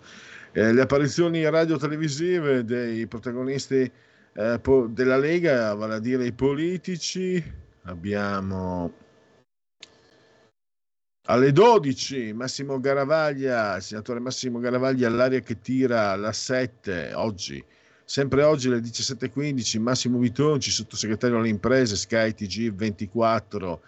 [SPEAKER 2] eh, le apparizioni radio-televisive dei protagonisti eh, della Lega, vale a dire i politici. Abbiamo alle 12 Massimo Garavaglia, senatore Massimo Garavaglia all'aria che tira alla 7 oggi. Sempre oggi alle 17.15 Massimo Vitonci, sottosegretario alle imprese, Sky TG 24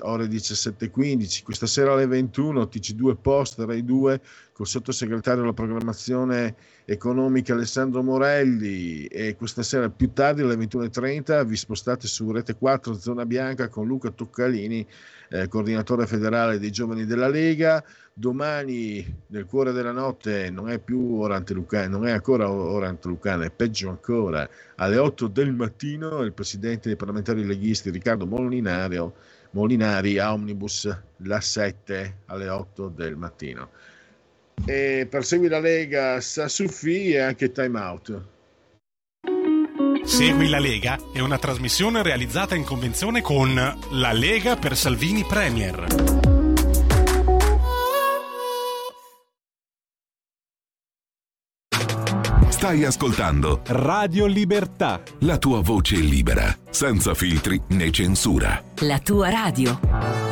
[SPEAKER 2] ore 17.15, questa sera alle 21 TC2 Post, Rai 2 col sottosegretario alla programmazione economica Alessandro Morelli e questa sera più tardi alle 21.30 vi spostate su Rete 4 Zona Bianca con Luca Toccalini, eh, coordinatore federale dei giovani della Lega. Domani nel cuore della notte non è più ora antelucana, non è ancora ora antelucana, è peggio ancora. Alle 8 del mattino il presidente dei parlamentari leghisti Riccardo Molinario Molinari a Omnibus la 7 alle 8 del mattino. E per Segui la Lega Sassufi e anche Time Out.
[SPEAKER 4] Segui la Lega è una trasmissione realizzata in convenzione con La Lega per Salvini Premier.
[SPEAKER 6] Stai ascoltando
[SPEAKER 4] Radio Libertà.
[SPEAKER 6] La tua voce libera, senza filtri né censura.
[SPEAKER 7] La tua radio.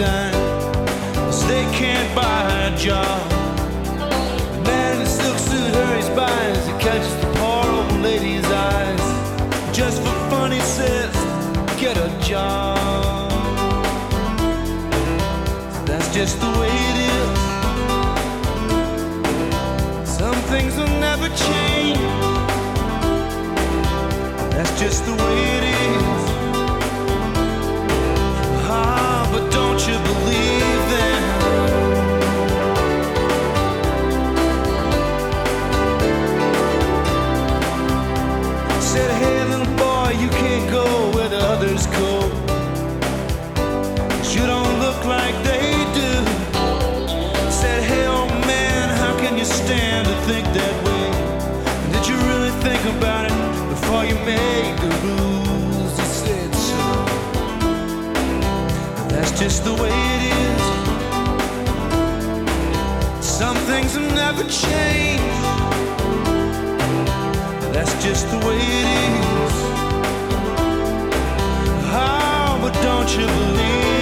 [SPEAKER 4] dime, cause they can't buy her job. The man in the silk suit hurries by as he catches the poor old lady's eyes. Just for fun, he says, get a job. That's just the way it is. Some things will never change. That's just the way it is. you the way it is. Some things have never changed. That's just the way it is. Oh, but don't you believe?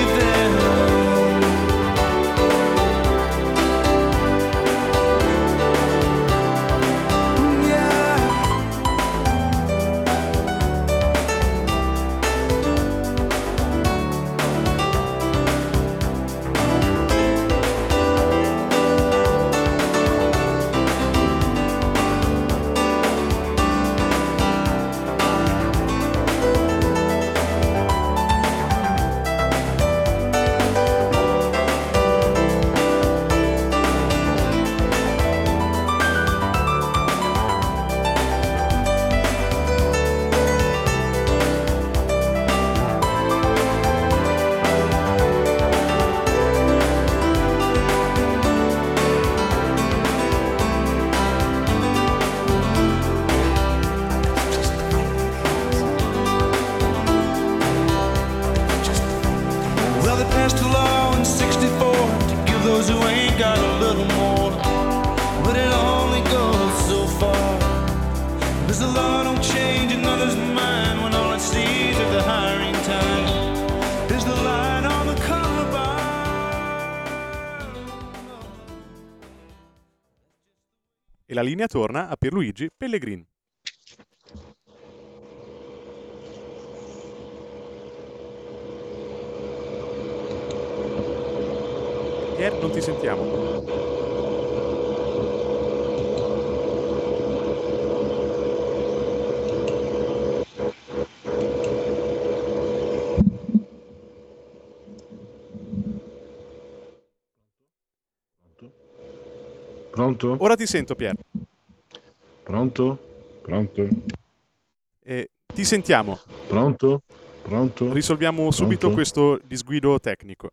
[SPEAKER 1] La linea torna a Pierluigi Pellegrin. Pier, non ti sentiamo.
[SPEAKER 2] Pronto?
[SPEAKER 1] Ora ti sento, Pier.
[SPEAKER 2] Pronto? Pronto?
[SPEAKER 1] Eh, ti sentiamo.
[SPEAKER 2] Pronto? Pronto?
[SPEAKER 1] Risolviamo subito
[SPEAKER 2] Pronto?
[SPEAKER 1] questo disguido tecnico.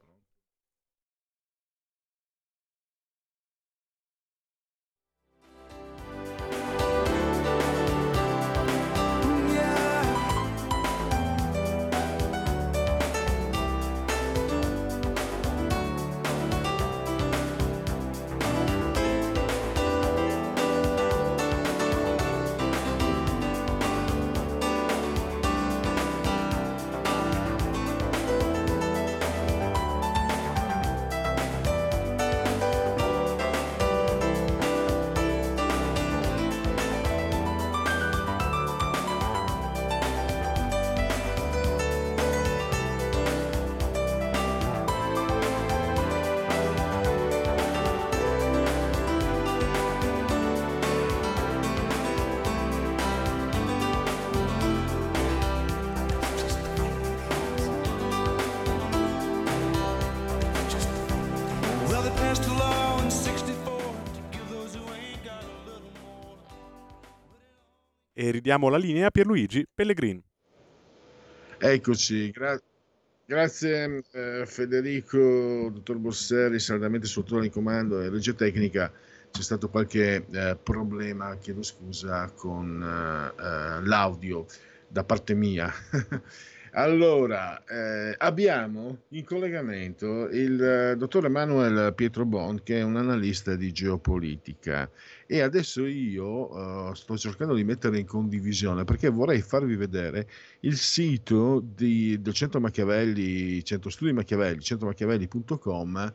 [SPEAKER 1] E ridiamo la linea a Pierluigi Pellegrin.
[SPEAKER 2] Eccoci, gra- grazie eh, Federico, dottor Bosseri, saldamente sotto in comando e regia tecnica. C'è stato qualche eh, problema, chiedo scusa, con eh, eh l'audio da parte mia. Allora, eh, abbiamo in collegamento il eh, dottor Emanuele Pietro Bond, che è un analista di geopolitica, e adesso io eh, sto cercando di mettere in condivisione perché vorrei farvi vedere il sito di, del Centro Machiavelli, Centro Studi Machiavelli, centromachiavelli.com.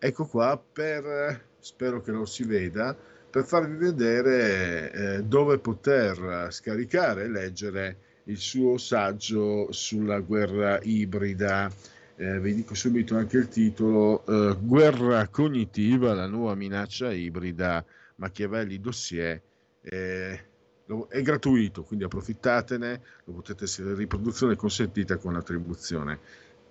[SPEAKER 2] Ecco qua, per, spero che lo si veda, per farvi vedere eh, dove poter scaricare e leggere il suo saggio sulla guerra ibrida. Eh, vi dico subito anche il titolo, eh, Guerra cognitiva, la nuova minaccia ibrida, Machiavelli dossier. Eh, è gratuito, quindi approfittatene, lo potete riproduzione consentita con attribuzione.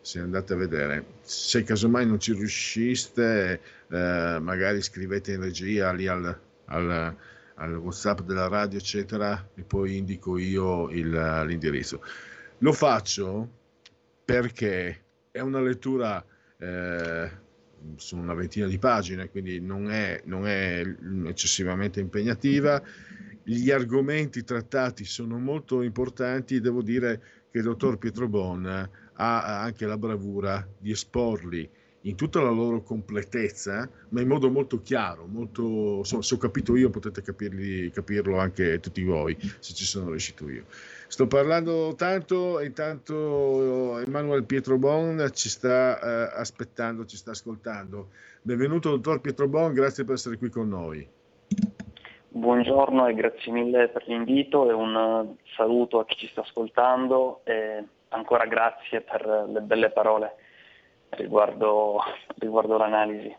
[SPEAKER 2] Se andate a vedere, se casomai non ci riusciste, eh, magari scrivete in regia lì al, al al WhatsApp della radio, eccetera, e poi indico io il, l'indirizzo. Lo faccio perché è una lettura, eh, sono una ventina di pagine, quindi non è, non è eccessivamente impegnativa. Gli argomenti trattati sono molto importanti. Devo dire che il dottor Pietro Bon ha anche la bravura di esporli in tutta la loro completezza, ma in modo molto chiaro, molto, se ho capito io potete capirli, capirlo anche tutti voi, se ci sono riuscito io. Sto parlando tanto e intanto Emanuele Pietro Bon ci sta eh, aspettando, ci sta ascoltando. Benvenuto dottor Pietro Bon, grazie per essere qui con noi.
[SPEAKER 8] Buongiorno e grazie mille per l'invito e un saluto a chi ci sta ascoltando e ancora grazie per le belle parole riguardo, riguardo l'analisi.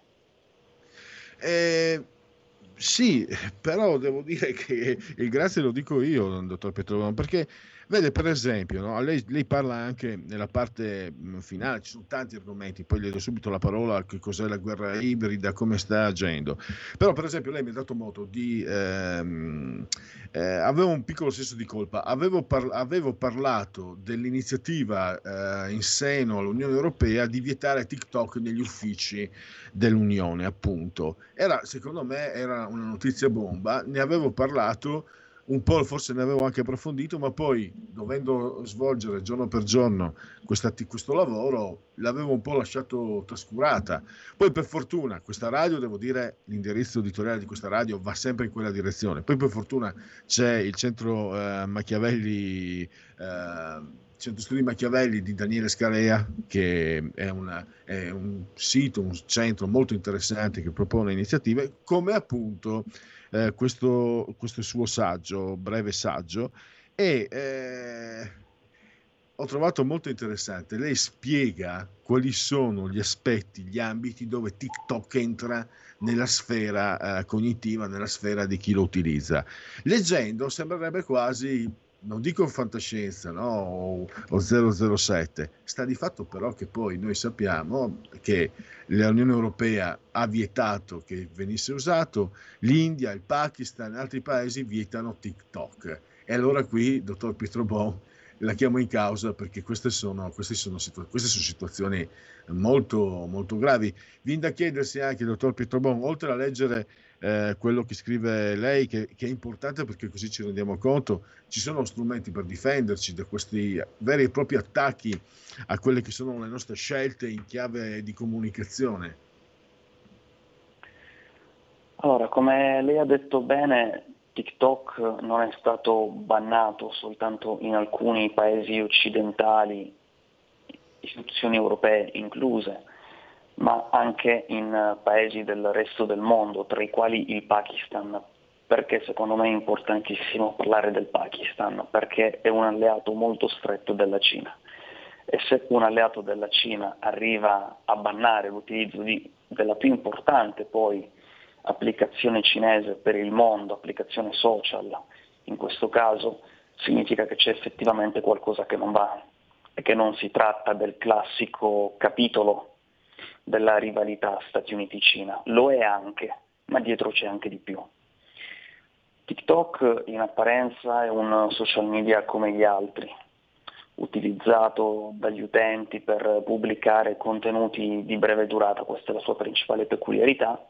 [SPEAKER 2] Eh, sì, però devo dire che il grazie lo dico io, dottor Petrovano, perché Vede, per esempio, no? lei, lei, parla anche nella parte finale, ci sono tanti argomenti, poi le do subito la parola che cos'è la guerra ibrida, come sta agendo. Però, per esempio, lei mi ha dato modo di... Ehm, eh, avevo un piccolo senso di colpa, avevo, par- avevo parlato dell'iniziativa eh, in seno all'Unione Europea di vietare TikTok negli uffici dell'Unione, appunto. Era, secondo me, era una notizia bomba, ne avevo parlato un po' forse ne avevo anche approfondito, ma poi dovendo svolgere giorno per giorno questo lavoro l'avevo un po' lasciato trascurata. Poi per fortuna questa radio, devo dire, l'indirizzo editoriale di questa radio va sempre in quella direzione. Poi per fortuna c'è il centro eh, Machiavelli. Eh, Centro Studi Machiavelli di Daniele Scarea, che è, una, è, un sito, un centro molto interessante che propone iniziative, come appunto eh, questo, questo, suo saggio, breve saggio, e eh, ho trovato molto interessante. Lei spiega quali sono gli aspetti, gli ambiti dove TikTok entra nella sfera eh, cognitiva, nella sfera di chi lo utilizza. Leggendo sembrerebbe quasi non dico fantascienza no? o, o 007, sta di fatto però che poi noi sappiamo che l'Unione Europea ha vietato che venisse usato, l'India, il Pakistan e altri paesi vietano TikTok. E allora qui, dottor Pietro Bon, la chiamo in causa perché queste sono, queste sono, situa- queste sono situazioni molto, molto gravi. Viene da chiedersi anche, dottor Pietro Bon, oltre a leggere eh, quello che scrive lei, che, che, è importante perché così ci rendiamo conto, ci sono strumenti per difenderci da questi veri e propri attacchi a quelle che sono le nostre scelte in chiave di comunicazione.
[SPEAKER 8] Allora, come lei ha detto bene, TikTok non è stato bannato soltanto in alcuni paesi occidentali, istituzioni europee incluse, ma anche in eh, paesi del resto del mondo, tra i quali il Pakistan, perché secondo me è importantissimo parlare del Pakistan, perché è un alleato molto stretto della Cina. E se un alleato della Cina arriva a bannare l'utilizzo di, della più importante poi applicazione cinese per il mondo, applicazione social, in questo caso significa che c'è effettivamente qualcosa che non va e che non si tratta del classico capitolo della rivalità Stati Uniti-Cina. Lo è anche, ma dietro c'è anche di più. TikTok in apparenza è un social media come gli altri, utilizzato dagli utenti per pubblicare contenuti di breve durata, questa è la sua principale peculiarità,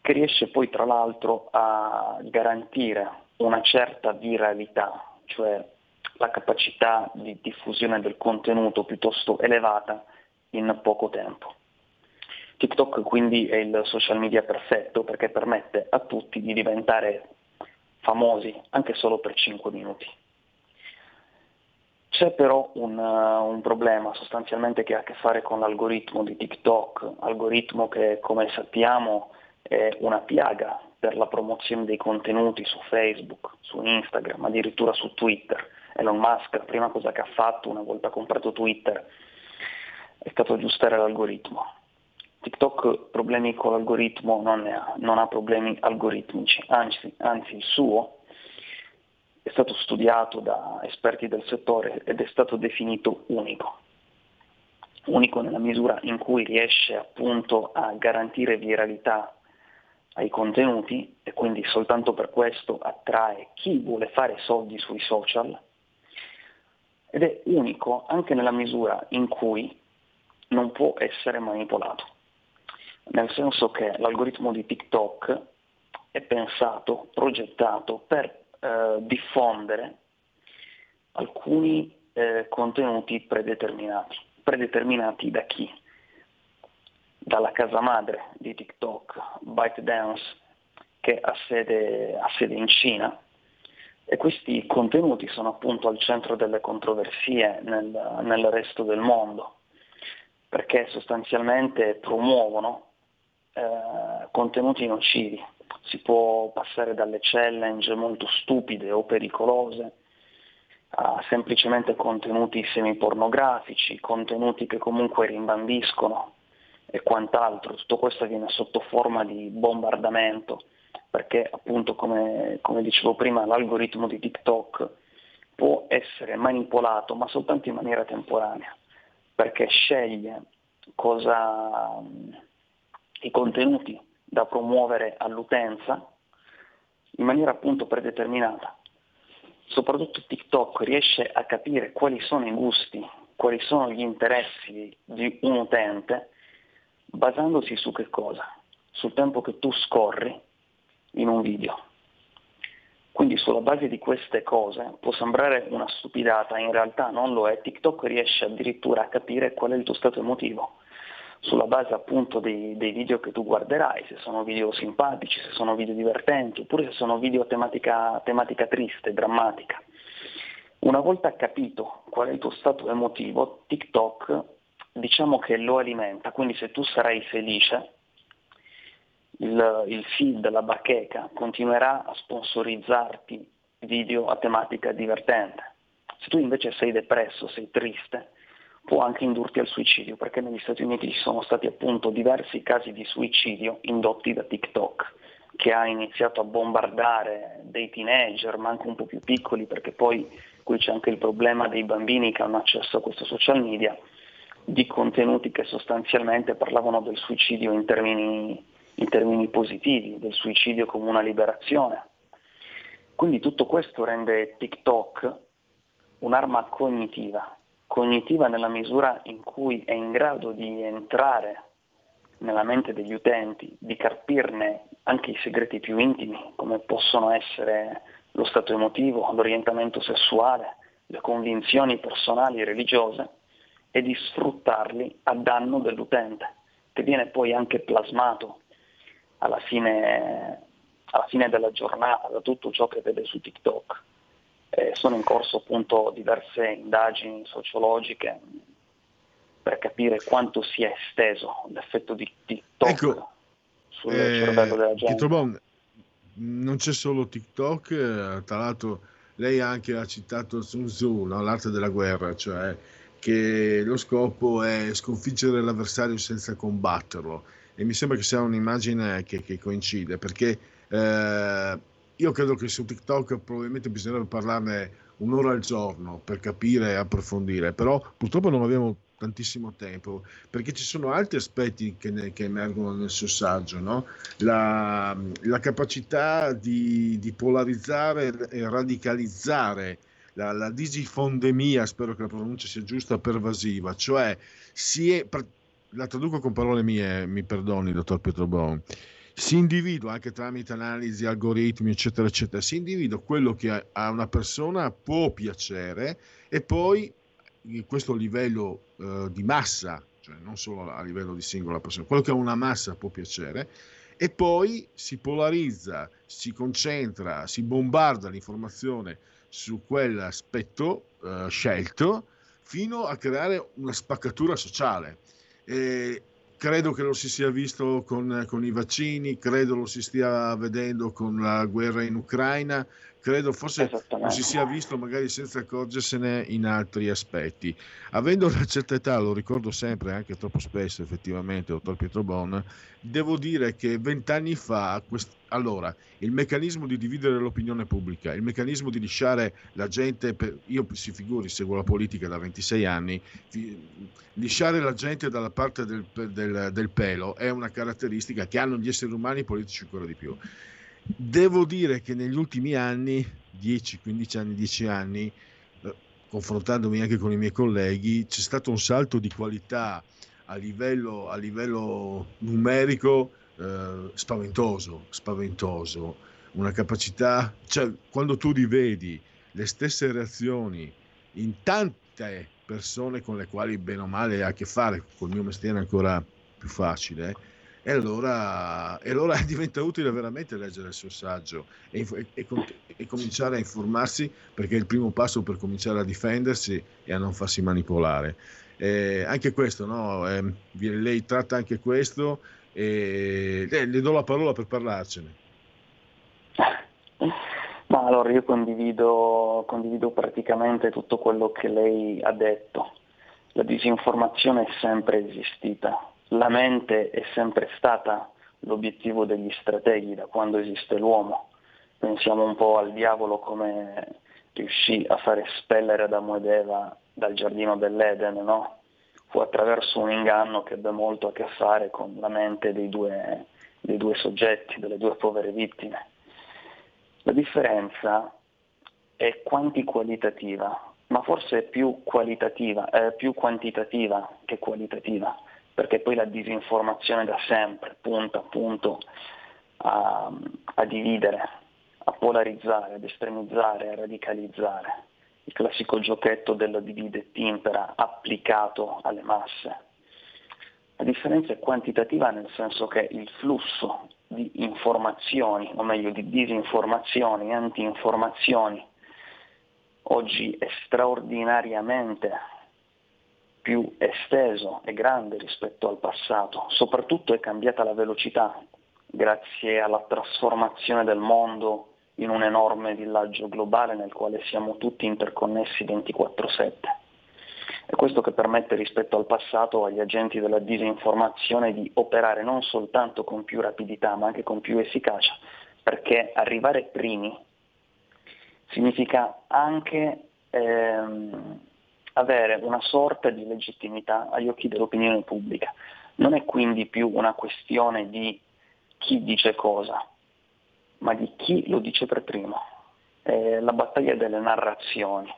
[SPEAKER 8] che riesce poi tra l'altro a garantire una certa viralità, cioè la capacità di diffusione del contenuto piuttosto elevata in poco tempo. TikTok quindi è il social media perfetto perché permette a tutti di diventare famosi anche solo per 5 minuti. C'è però un, uh, un, problema sostanzialmente che ha a che fare con l'algoritmo di TikTok, algoritmo che come sappiamo è una piaga per la promozione dei contenuti su Facebook, su Instagram, addirittura su Twitter. Elon Musk la prima cosa che ha fatto una volta comprato Twitter è stato aggiustare l'algoritmo. TikTok problemi con l'algoritmo non ne ha, non ha problemi algoritmici, anzi, anzi il suo è stato studiato da esperti del settore ed è stato definito unico. Unico nella misura in cui riesce appunto a garantire viralità ai contenuti e quindi soltanto per questo attrae chi vuole fare soldi sui social ed è unico anche nella misura in cui non può essere manipolato, nel senso che l'algoritmo di TikTok è pensato, progettato per eh, diffondere alcuni eh, contenuti predeterminati. Predeterminati da chi? Dalla casa madre di TikTok, ByteDance, che ha sede, ha sede in Cina, e questi contenuti sono appunto al centro delle controversie nel, nel resto del mondo, perché sostanzialmente promuovono eh, contenuti nocivi, si può passare dalle challenge molto stupide o pericolose a semplicemente contenuti semipornografici, contenuti che comunque rimbambiscono e quant'altro. Tutto questo viene sotto forma di bombardamento perché appunto come, come dicevo prima l'algoritmo di TikTok può essere manipolato ma soltanto in maniera temporanea perché sceglie cosa, i contenuti da promuovere all'utenza in maniera appunto predeterminata. Soprattutto TikTok riesce a capire quali sono i gusti, quali sono gli interessi di un utente basandosi su che cosa? Sul tempo che tu scorri in un video. Quindi sulla base di queste cose può sembrare una stupidata, in realtà non lo è, TikTok riesce addirittura a capire qual è il tuo stato emotivo sulla base appunto dei, dei, video che tu guarderai, se sono video simpatici, se sono video divertenti, oppure se sono video a tematica, tematica triste, drammatica. Una volta capito qual è il tuo stato emotivo, TikTok diciamo che lo alimenta, quindi se tu sarai felice, il, il feed, la bacheca, continuerà a sponsorizzarti video a tematica divertente. Se tu invece sei depresso, sei triste, può anche indurti al suicidio, perché negli Stati Uniti ci sono stati appunto diversi casi di suicidio indotti da TikTok, che ha iniziato a bombardare dei teenager, ma anche un po' più piccoli, perché poi qui c'è anche il problema dei bambini che hanno accesso a questo social media, di contenuti che sostanzialmente parlavano del suicidio in termini, in termini positivi, del suicidio come una liberazione. Quindi tutto questo rende TikTok un'arma cognitiva, cognitiva nella misura in cui è in grado di entrare nella mente degli utenti, di carpirne anche i segreti più intimi, come possono essere lo stato emotivo, l'orientamento sessuale, le convinzioni personali e religiose, e di sfruttarli a danno dell'utente, che viene poi anche plasmato alla fine, alla fine della giornata da tutto ciò che vede su TikTok. Eh, sono in corso appunto diverse indagini sociologiche per capire quanto sia esteso l'effetto di TikTok
[SPEAKER 2] ecco,
[SPEAKER 8] sul eh, cervello della gente.
[SPEAKER 2] Trobon, non c'è solo TikTok, eh, tra l'altro lei anche ha citato Sun Tzu, no? l'arte della guerra, cioè che lo scopo è sconfiggere l'avversario senza combatterlo e mi sembra che sia un'immagine che, che coincide perché eh, io credo che su TikTok probabilmente bisognerebbe parlarne un'ora al giorno per capire e approfondire, però purtroppo non abbiamo tantissimo tempo, perché ci sono altri aspetti che, ne, che emergono nel suo saggio, no? la, la, capacità di, di, polarizzare e radicalizzare la, la, disifondemia, spero che la pronuncia sia giusta, pervasiva, cioè si è, la traduco con parole mie, mi perdoni, dottor Pietro Bon, si individua anche tramite analisi, algoritmi, eccetera, eccetera, si individua quello che a una persona può piacere e poi questo livello eh, di massa, cioè non solo a livello di singola persona, quello che a una massa può piacere e poi si polarizza, si concentra, si bombarda l'informazione su quell'aspetto eh, scelto fino a creare una spaccatura sociale. E credo che lo si sia visto con, con, i vaccini, credo lo si stia vedendo con la guerra in Ucraina, credo forse lo si sia visto magari senza accorgersene in altri aspetti. Avendo una certa età, lo ricordo sempre, anche troppo spesso effettivamente, dottor Pietro Bon, devo dire che vent'anni fa, quest- allora, il meccanismo di dividere l'opinione pubblica, il meccanismo di lisciare la gente, per, io si figuri, seguo la politica da 26 anni, fi- lisciare la gente dalla parte del, del, del pelo è una caratteristica che hanno gli esseri umani politici ancora di più. Devo dire che negli ultimi anni, 10, 15 anni, 10 anni, eh, confrontandomi anche con i miei colleghi, c'è stato un salto di qualità a livello, a livello numerico eh, spaventoso, spaventoso, una capacità, cioè quando tu rivedi le stesse reazioni in tante persone con le quali bene o male hai a che fare, col mio mestiere è ancora più facile, e allora, e allora diventa utile veramente leggere il suo saggio e, e, e, cominciare a informarsi perché è il primo passo per cominciare a difendersi e a non farsi manipolare. Eh, anche questo, no? eh, lei tratta anche questo e eh, le do la parola per parlarcene.
[SPEAKER 8] Ma allora io condivido, condivido praticamente tutto quello che lei ha detto. La disinformazione è sempre esistita, la mente è sempre stata l'obiettivo degli strateghi da quando esiste l'uomo. Pensiamo un po' al diavolo come riuscì a fare espellere Adamo ed Eva dal giardino dell'Eden, no? Fu attraverso un inganno che ebbe molto a che fare con la mente dei due, dei due soggetti, delle due povere vittime. La differenza è quanti-qualitativa, ma forse è più, eh, più quantitativa che qualitativa perché poi la disinformazione da sempre punta appunto a, a dividere, a polarizzare, ad estremizzare, a radicalizzare. Il classico giochetto della divide timpera applicato alle masse. La differenza è quantitativa nel senso che il flusso di informazioni, o meglio di disinformazioni, anti-informazioni, oggi è straordinariamente più esteso e grande rispetto al passato, soprattutto è cambiata la velocità grazie alla trasformazione del mondo in un enorme villaggio globale nel quale siamo tutti interconnessi 24/7. È questo che permette rispetto al passato agli agenti della disinformazione di operare non soltanto con più rapidità ma anche con più efficacia, perché arrivare primi significa anche ehm, avere una sorta di legittimità agli occhi dell'opinione pubblica. Non è quindi più una questione di chi dice cosa, ma di chi lo dice per primo. È la battaglia delle narrazioni.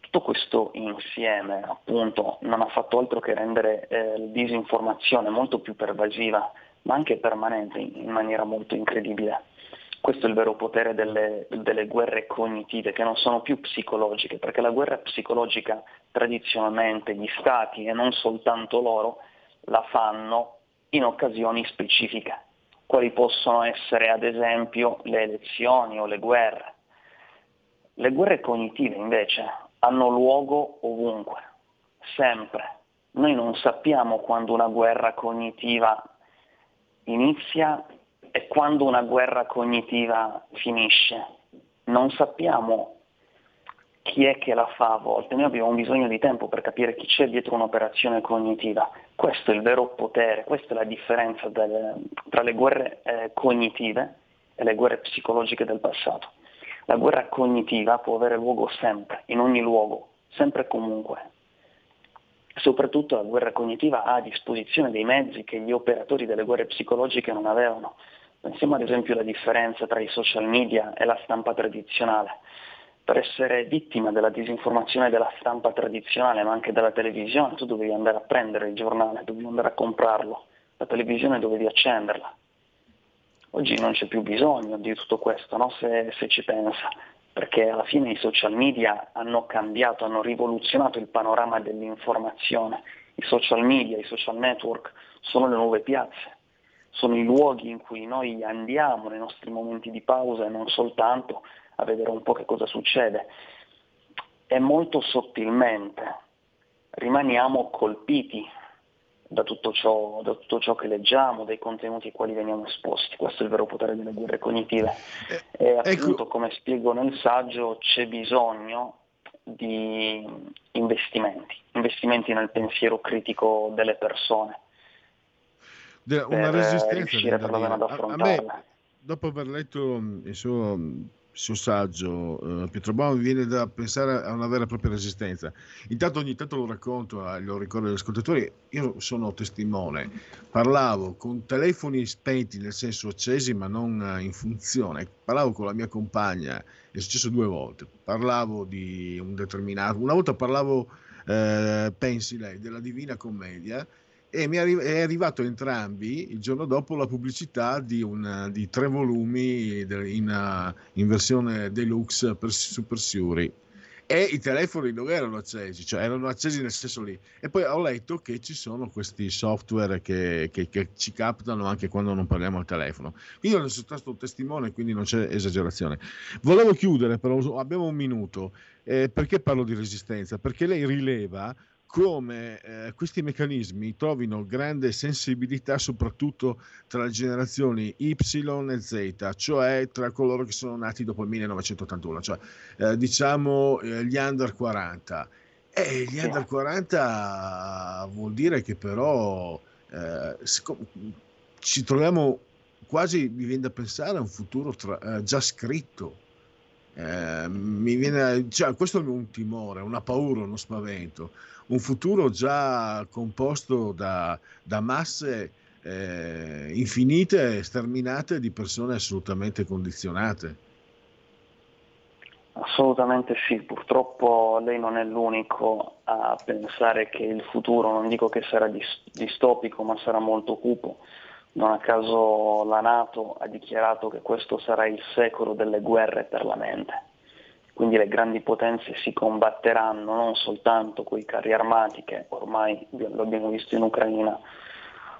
[SPEAKER 8] Tutto questo insieme appunto non ha fatto altro che rendere eh, la disinformazione molto più pervasiva, ma anche permanente in maniera molto incredibile. Questo è il vero potere delle, delle, guerre cognitive, che non sono più psicologiche, perché la guerra psicologica tradizionalmente gli stati, e non soltanto loro, la fanno in occasioni specifiche, quali possono essere ad esempio le elezioni o le guerre. Le guerre cognitive invece hanno luogo ovunque, sempre. Noi non sappiamo quando una guerra cognitiva inizia è quando una guerra cognitiva finisce. Non sappiamo chi è che la fa a volte, noi abbiamo bisogno di tempo per capire chi c'è dietro un'operazione cognitiva. Questo è il vero potere, questa è la differenza delle, tra le guerre eh, cognitive e le guerre psicologiche del passato. La guerra cognitiva può avere luogo sempre, in ogni luogo, sempre e comunque. Soprattutto la guerra cognitiva ha a disposizione dei mezzi che gli operatori delle guerre psicologiche non avevano. Pensiamo ad esempio alla differenza tra i social media e la stampa tradizionale. Per essere vittima della disinformazione della stampa tradizionale, ma anche della televisione, tu dovevi andare a prendere il giornale, dovevi andare a comprarlo, la televisione dovevi accenderla. Oggi non c'è più bisogno di tutto questo, no? se, se ci pensa perché alla fine i social media hanno cambiato, hanno rivoluzionato il panorama dell'informazione. I social media, i social network sono le nuove piazze, sono i luoghi in cui noi andiamo nei nostri momenti di pausa e non soltanto a vedere un po' che cosa succede. E molto sottilmente rimaniamo colpiti da tutto, ciò, da tutto ciò che leggiamo, dai contenuti ai quali veniamo esposti. Questo è il vero potere delle guerre cognitive. Eh, e ecco. appunto, come spiego nel saggio, c'è bisogno di investimenti, investimenti nel pensiero critico delle persone.
[SPEAKER 2] De- una resistenza affrontarla. A, a me, dopo aver letto il suo suo saggio, eh, Pietro Baum, mi viene da pensare a una vera e propria resistenza. Intanto ogni tanto lo racconto, eh, lo ricordo agli ascoltatori, io sono testimone, parlavo con telefoni spenti, nel senso accesi ma non eh, in funzione, parlavo con la mia compagna, è successo due volte, parlavo di un determinato, una volta parlavo, eh, pensi lei, della Divina Commedia, e mi è arrivato entrambi il giorno dopo la pubblicità di, una, di tre volumi in, in, versione deluxe per Super Suri e i telefoni non erano accesi, cioè erano accesi nel senso lì. E poi ho letto che ci sono questi software che, che, che ci captano anche quando non parliamo al telefono. Io ne sono stato testimone, quindi non c'è esagerazione. Volevo chiudere, però abbiamo un minuto. Eh, perché parlo di resistenza? Perché lei rileva come eh, questi meccanismi trovino grande sensibilità soprattutto tra le generazioni Y e Z, cioè tra coloro che sono nati dopo il 1981, cioè eh, diciamo eh, gli under 40. E gli under 40 vuol dire che però eh, ci troviamo quasi, mi viene da pensare, a un futuro tra, eh, già scritto. Eh, mi viene, cioè, questo è un timore, una paura, uno spavento un futuro già composto da, da masse eh, infinite sterminate di persone assolutamente condizionate.
[SPEAKER 8] Assolutamente sì, purtroppo lei non è l'unico a pensare che il futuro, non dico che sarà distopico, ma sarà molto cupo. Non a caso la Nato ha dichiarato che questo sarà il secolo delle guerre per la mente quindi le grandi potenze si combatteranno non soltanto con i carri armati che ormai lo abbiamo visto in Ucraina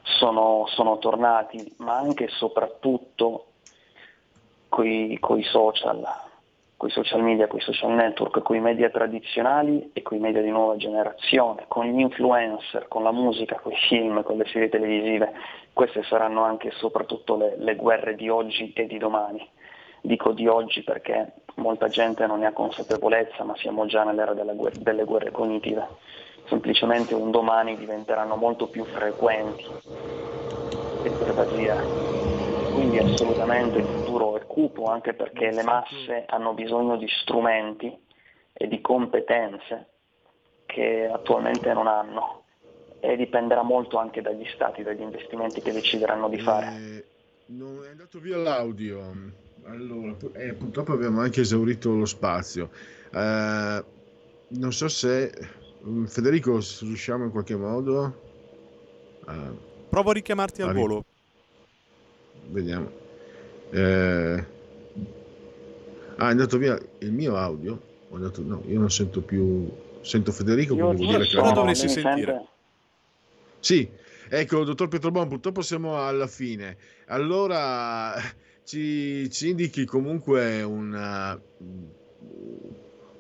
[SPEAKER 8] sono, sono tornati, ma anche e soprattutto con i social, con i social media, con i social network, con i media tradizionali e con i media di nuova generazione, con gli influencer, con la musica, con i film, con le serie televisive. Queste saranno anche e soprattutto le, le guerre di oggi e di domani. Dico di oggi perché molta gente non ne ha consapevolezza, ma siamo già nell'era guerra, delle guerre cognitive. Semplicemente un domani diventeranno molto più frequenti e pervasive. Quindi assolutamente il futuro è cupo anche perché le masse hanno bisogno di strumenti e di competenze che attualmente non hanno e dipenderà molto anche dagli stati, dagli investimenti che decideranno di fare. Eh,
[SPEAKER 2] non è andato via l'audio. Allora, eh, purtroppo abbiamo anche esaurito lo spazio. Eh, non so se mm, Federico riusciamo in qualche modo.
[SPEAKER 1] Eh, Provo a richiamarti al volo.
[SPEAKER 2] Vediamo. Eh, ah, è andato via il mio audio. Andato, no, io non sento più. Sento Federico,
[SPEAKER 1] io vuol dire che ora dovresti sentire.
[SPEAKER 2] Sì, ecco, dottor Pietrobon, purtroppo siamo alla fine. Allora ci, ci indichi comunque una,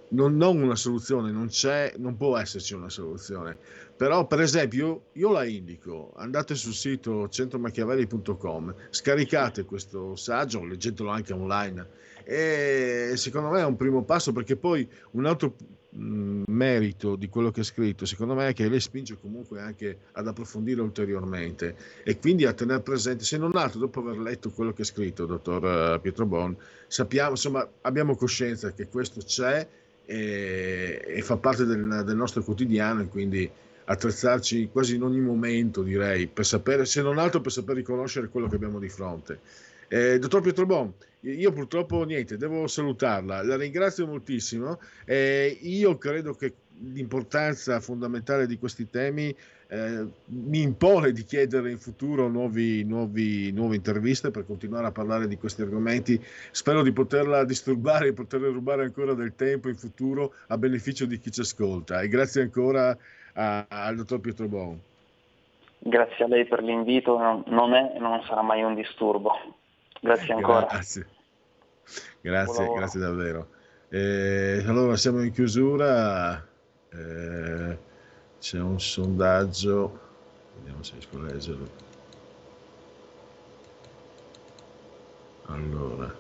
[SPEAKER 2] non, non, una soluzione, non c'è, non può esserci una soluzione. Però, per esempio, io la indico, andate sul sito centromachiavelli.com, scaricate questo saggio, leggetelo anche online e secondo me è un primo passo perché poi un altro merito di quello che ha scritto, secondo me, è che lei spinge comunque anche ad approfondire ulteriormente e quindi a tenere presente, se non altro, dopo aver letto quello che ha scritto dottor eh, Pietro Bon, sappiamo, insomma, abbiamo coscienza che questo c'è e, e fa parte del, del, nostro quotidiano e quindi attrezzarci quasi in ogni momento, direi, per sapere, se non altro per saper riconoscere quello che abbiamo di fronte. Eh, dottor Pietro Bon, io purtroppo niente, devo salutarla, la ringrazio moltissimo. Eh, io credo che l'importanza fondamentale di questi temi eh, mi impone di chiedere in futuro nuovi, nuovi, nuove interviste per continuare a parlare di questi argomenti. Spero di poterla disturbare e poterle rubare ancora del tempo in futuro a beneficio di chi ci ascolta. E grazie ancora al dottor Pietro Bon.
[SPEAKER 8] Grazie a lei per l'invito, non è e non sarà mai un disturbo. Grazie ancora.
[SPEAKER 2] Grazie, grazie, grazie davvero. Eh, allora siamo in chiusura, eh, c'è un sondaggio, vediamo se riesco a leggerlo. Allora,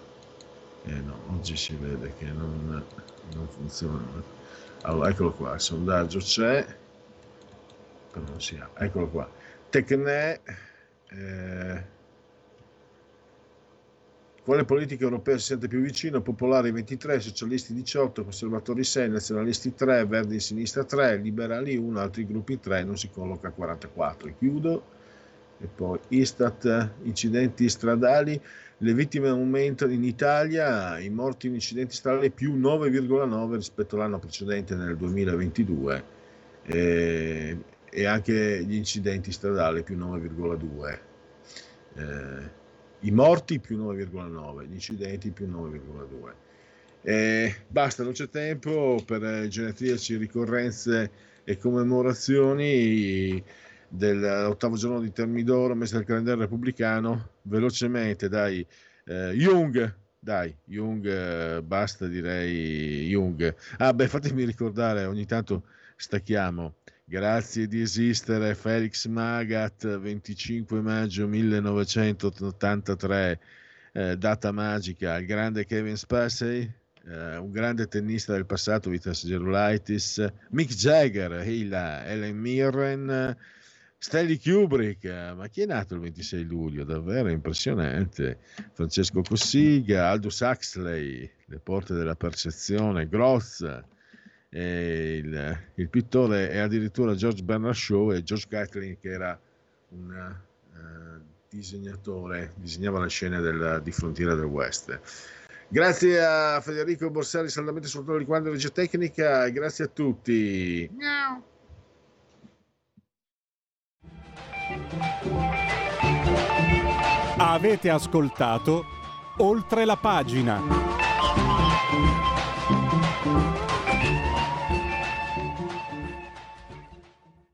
[SPEAKER 2] eh no, oggi si vede che non, non funziona. Allora, eccolo qua, il sondaggio c'è, però non si ha, eccolo qua. Tecne, eh, quale politica europea si sente più vicino? Popolari 23, Socialisti 18, Conservatori 6, Nazionalisti 3, Verdi in sinistra 3, Liberali 1, altri gruppi 3, non si colloca a 44. E chiudo. E poi Istat, incidenti stradali, le vittime aumentano in Italia, i morti in incidenti stradali più 9,9 rispetto all'anno precedente nel 2022 e, e anche gli incidenti stradali più 9,2. Eh, i morti più 9,9, gli incidenti più 9,2. Eh, basta, non c'è tempo per genetriaci, ricorrenze e commemorazioni dell'ottavo giorno di Termidoro, messa nel calendario repubblicano. Velocemente, dai, eh, Jung, dai, Jung, eh, basta direi Jung. Ah, beh, fatemi ricordare, ogni tanto stacchiamo Grazie di esistere Felix Magat, 25 maggio 1983, eh, data magica, il grande Kevin Spacey, eh, un grande tennista del passato, Vitas Gerulaitis, Mick Jagger, Hila, Ellen Mirren, Stanley Kubrick, ma chi è nato il 26 luglio? Davvero impressionante. Francesco Cossiga, Aldous Huxley, Le porte della percezione, Gross, il, il, pittore è addirittura George Bernard Shaw e George Catlin che era un uh, disegnatore, disegnava le scene del, di Frontiera del West. Grazie a Federico Borsari, saldamente sul di quando regia tecnica, grazie a tutti. Miau.
[SPEAKER 4] Avete ascoltato oltre la pagina.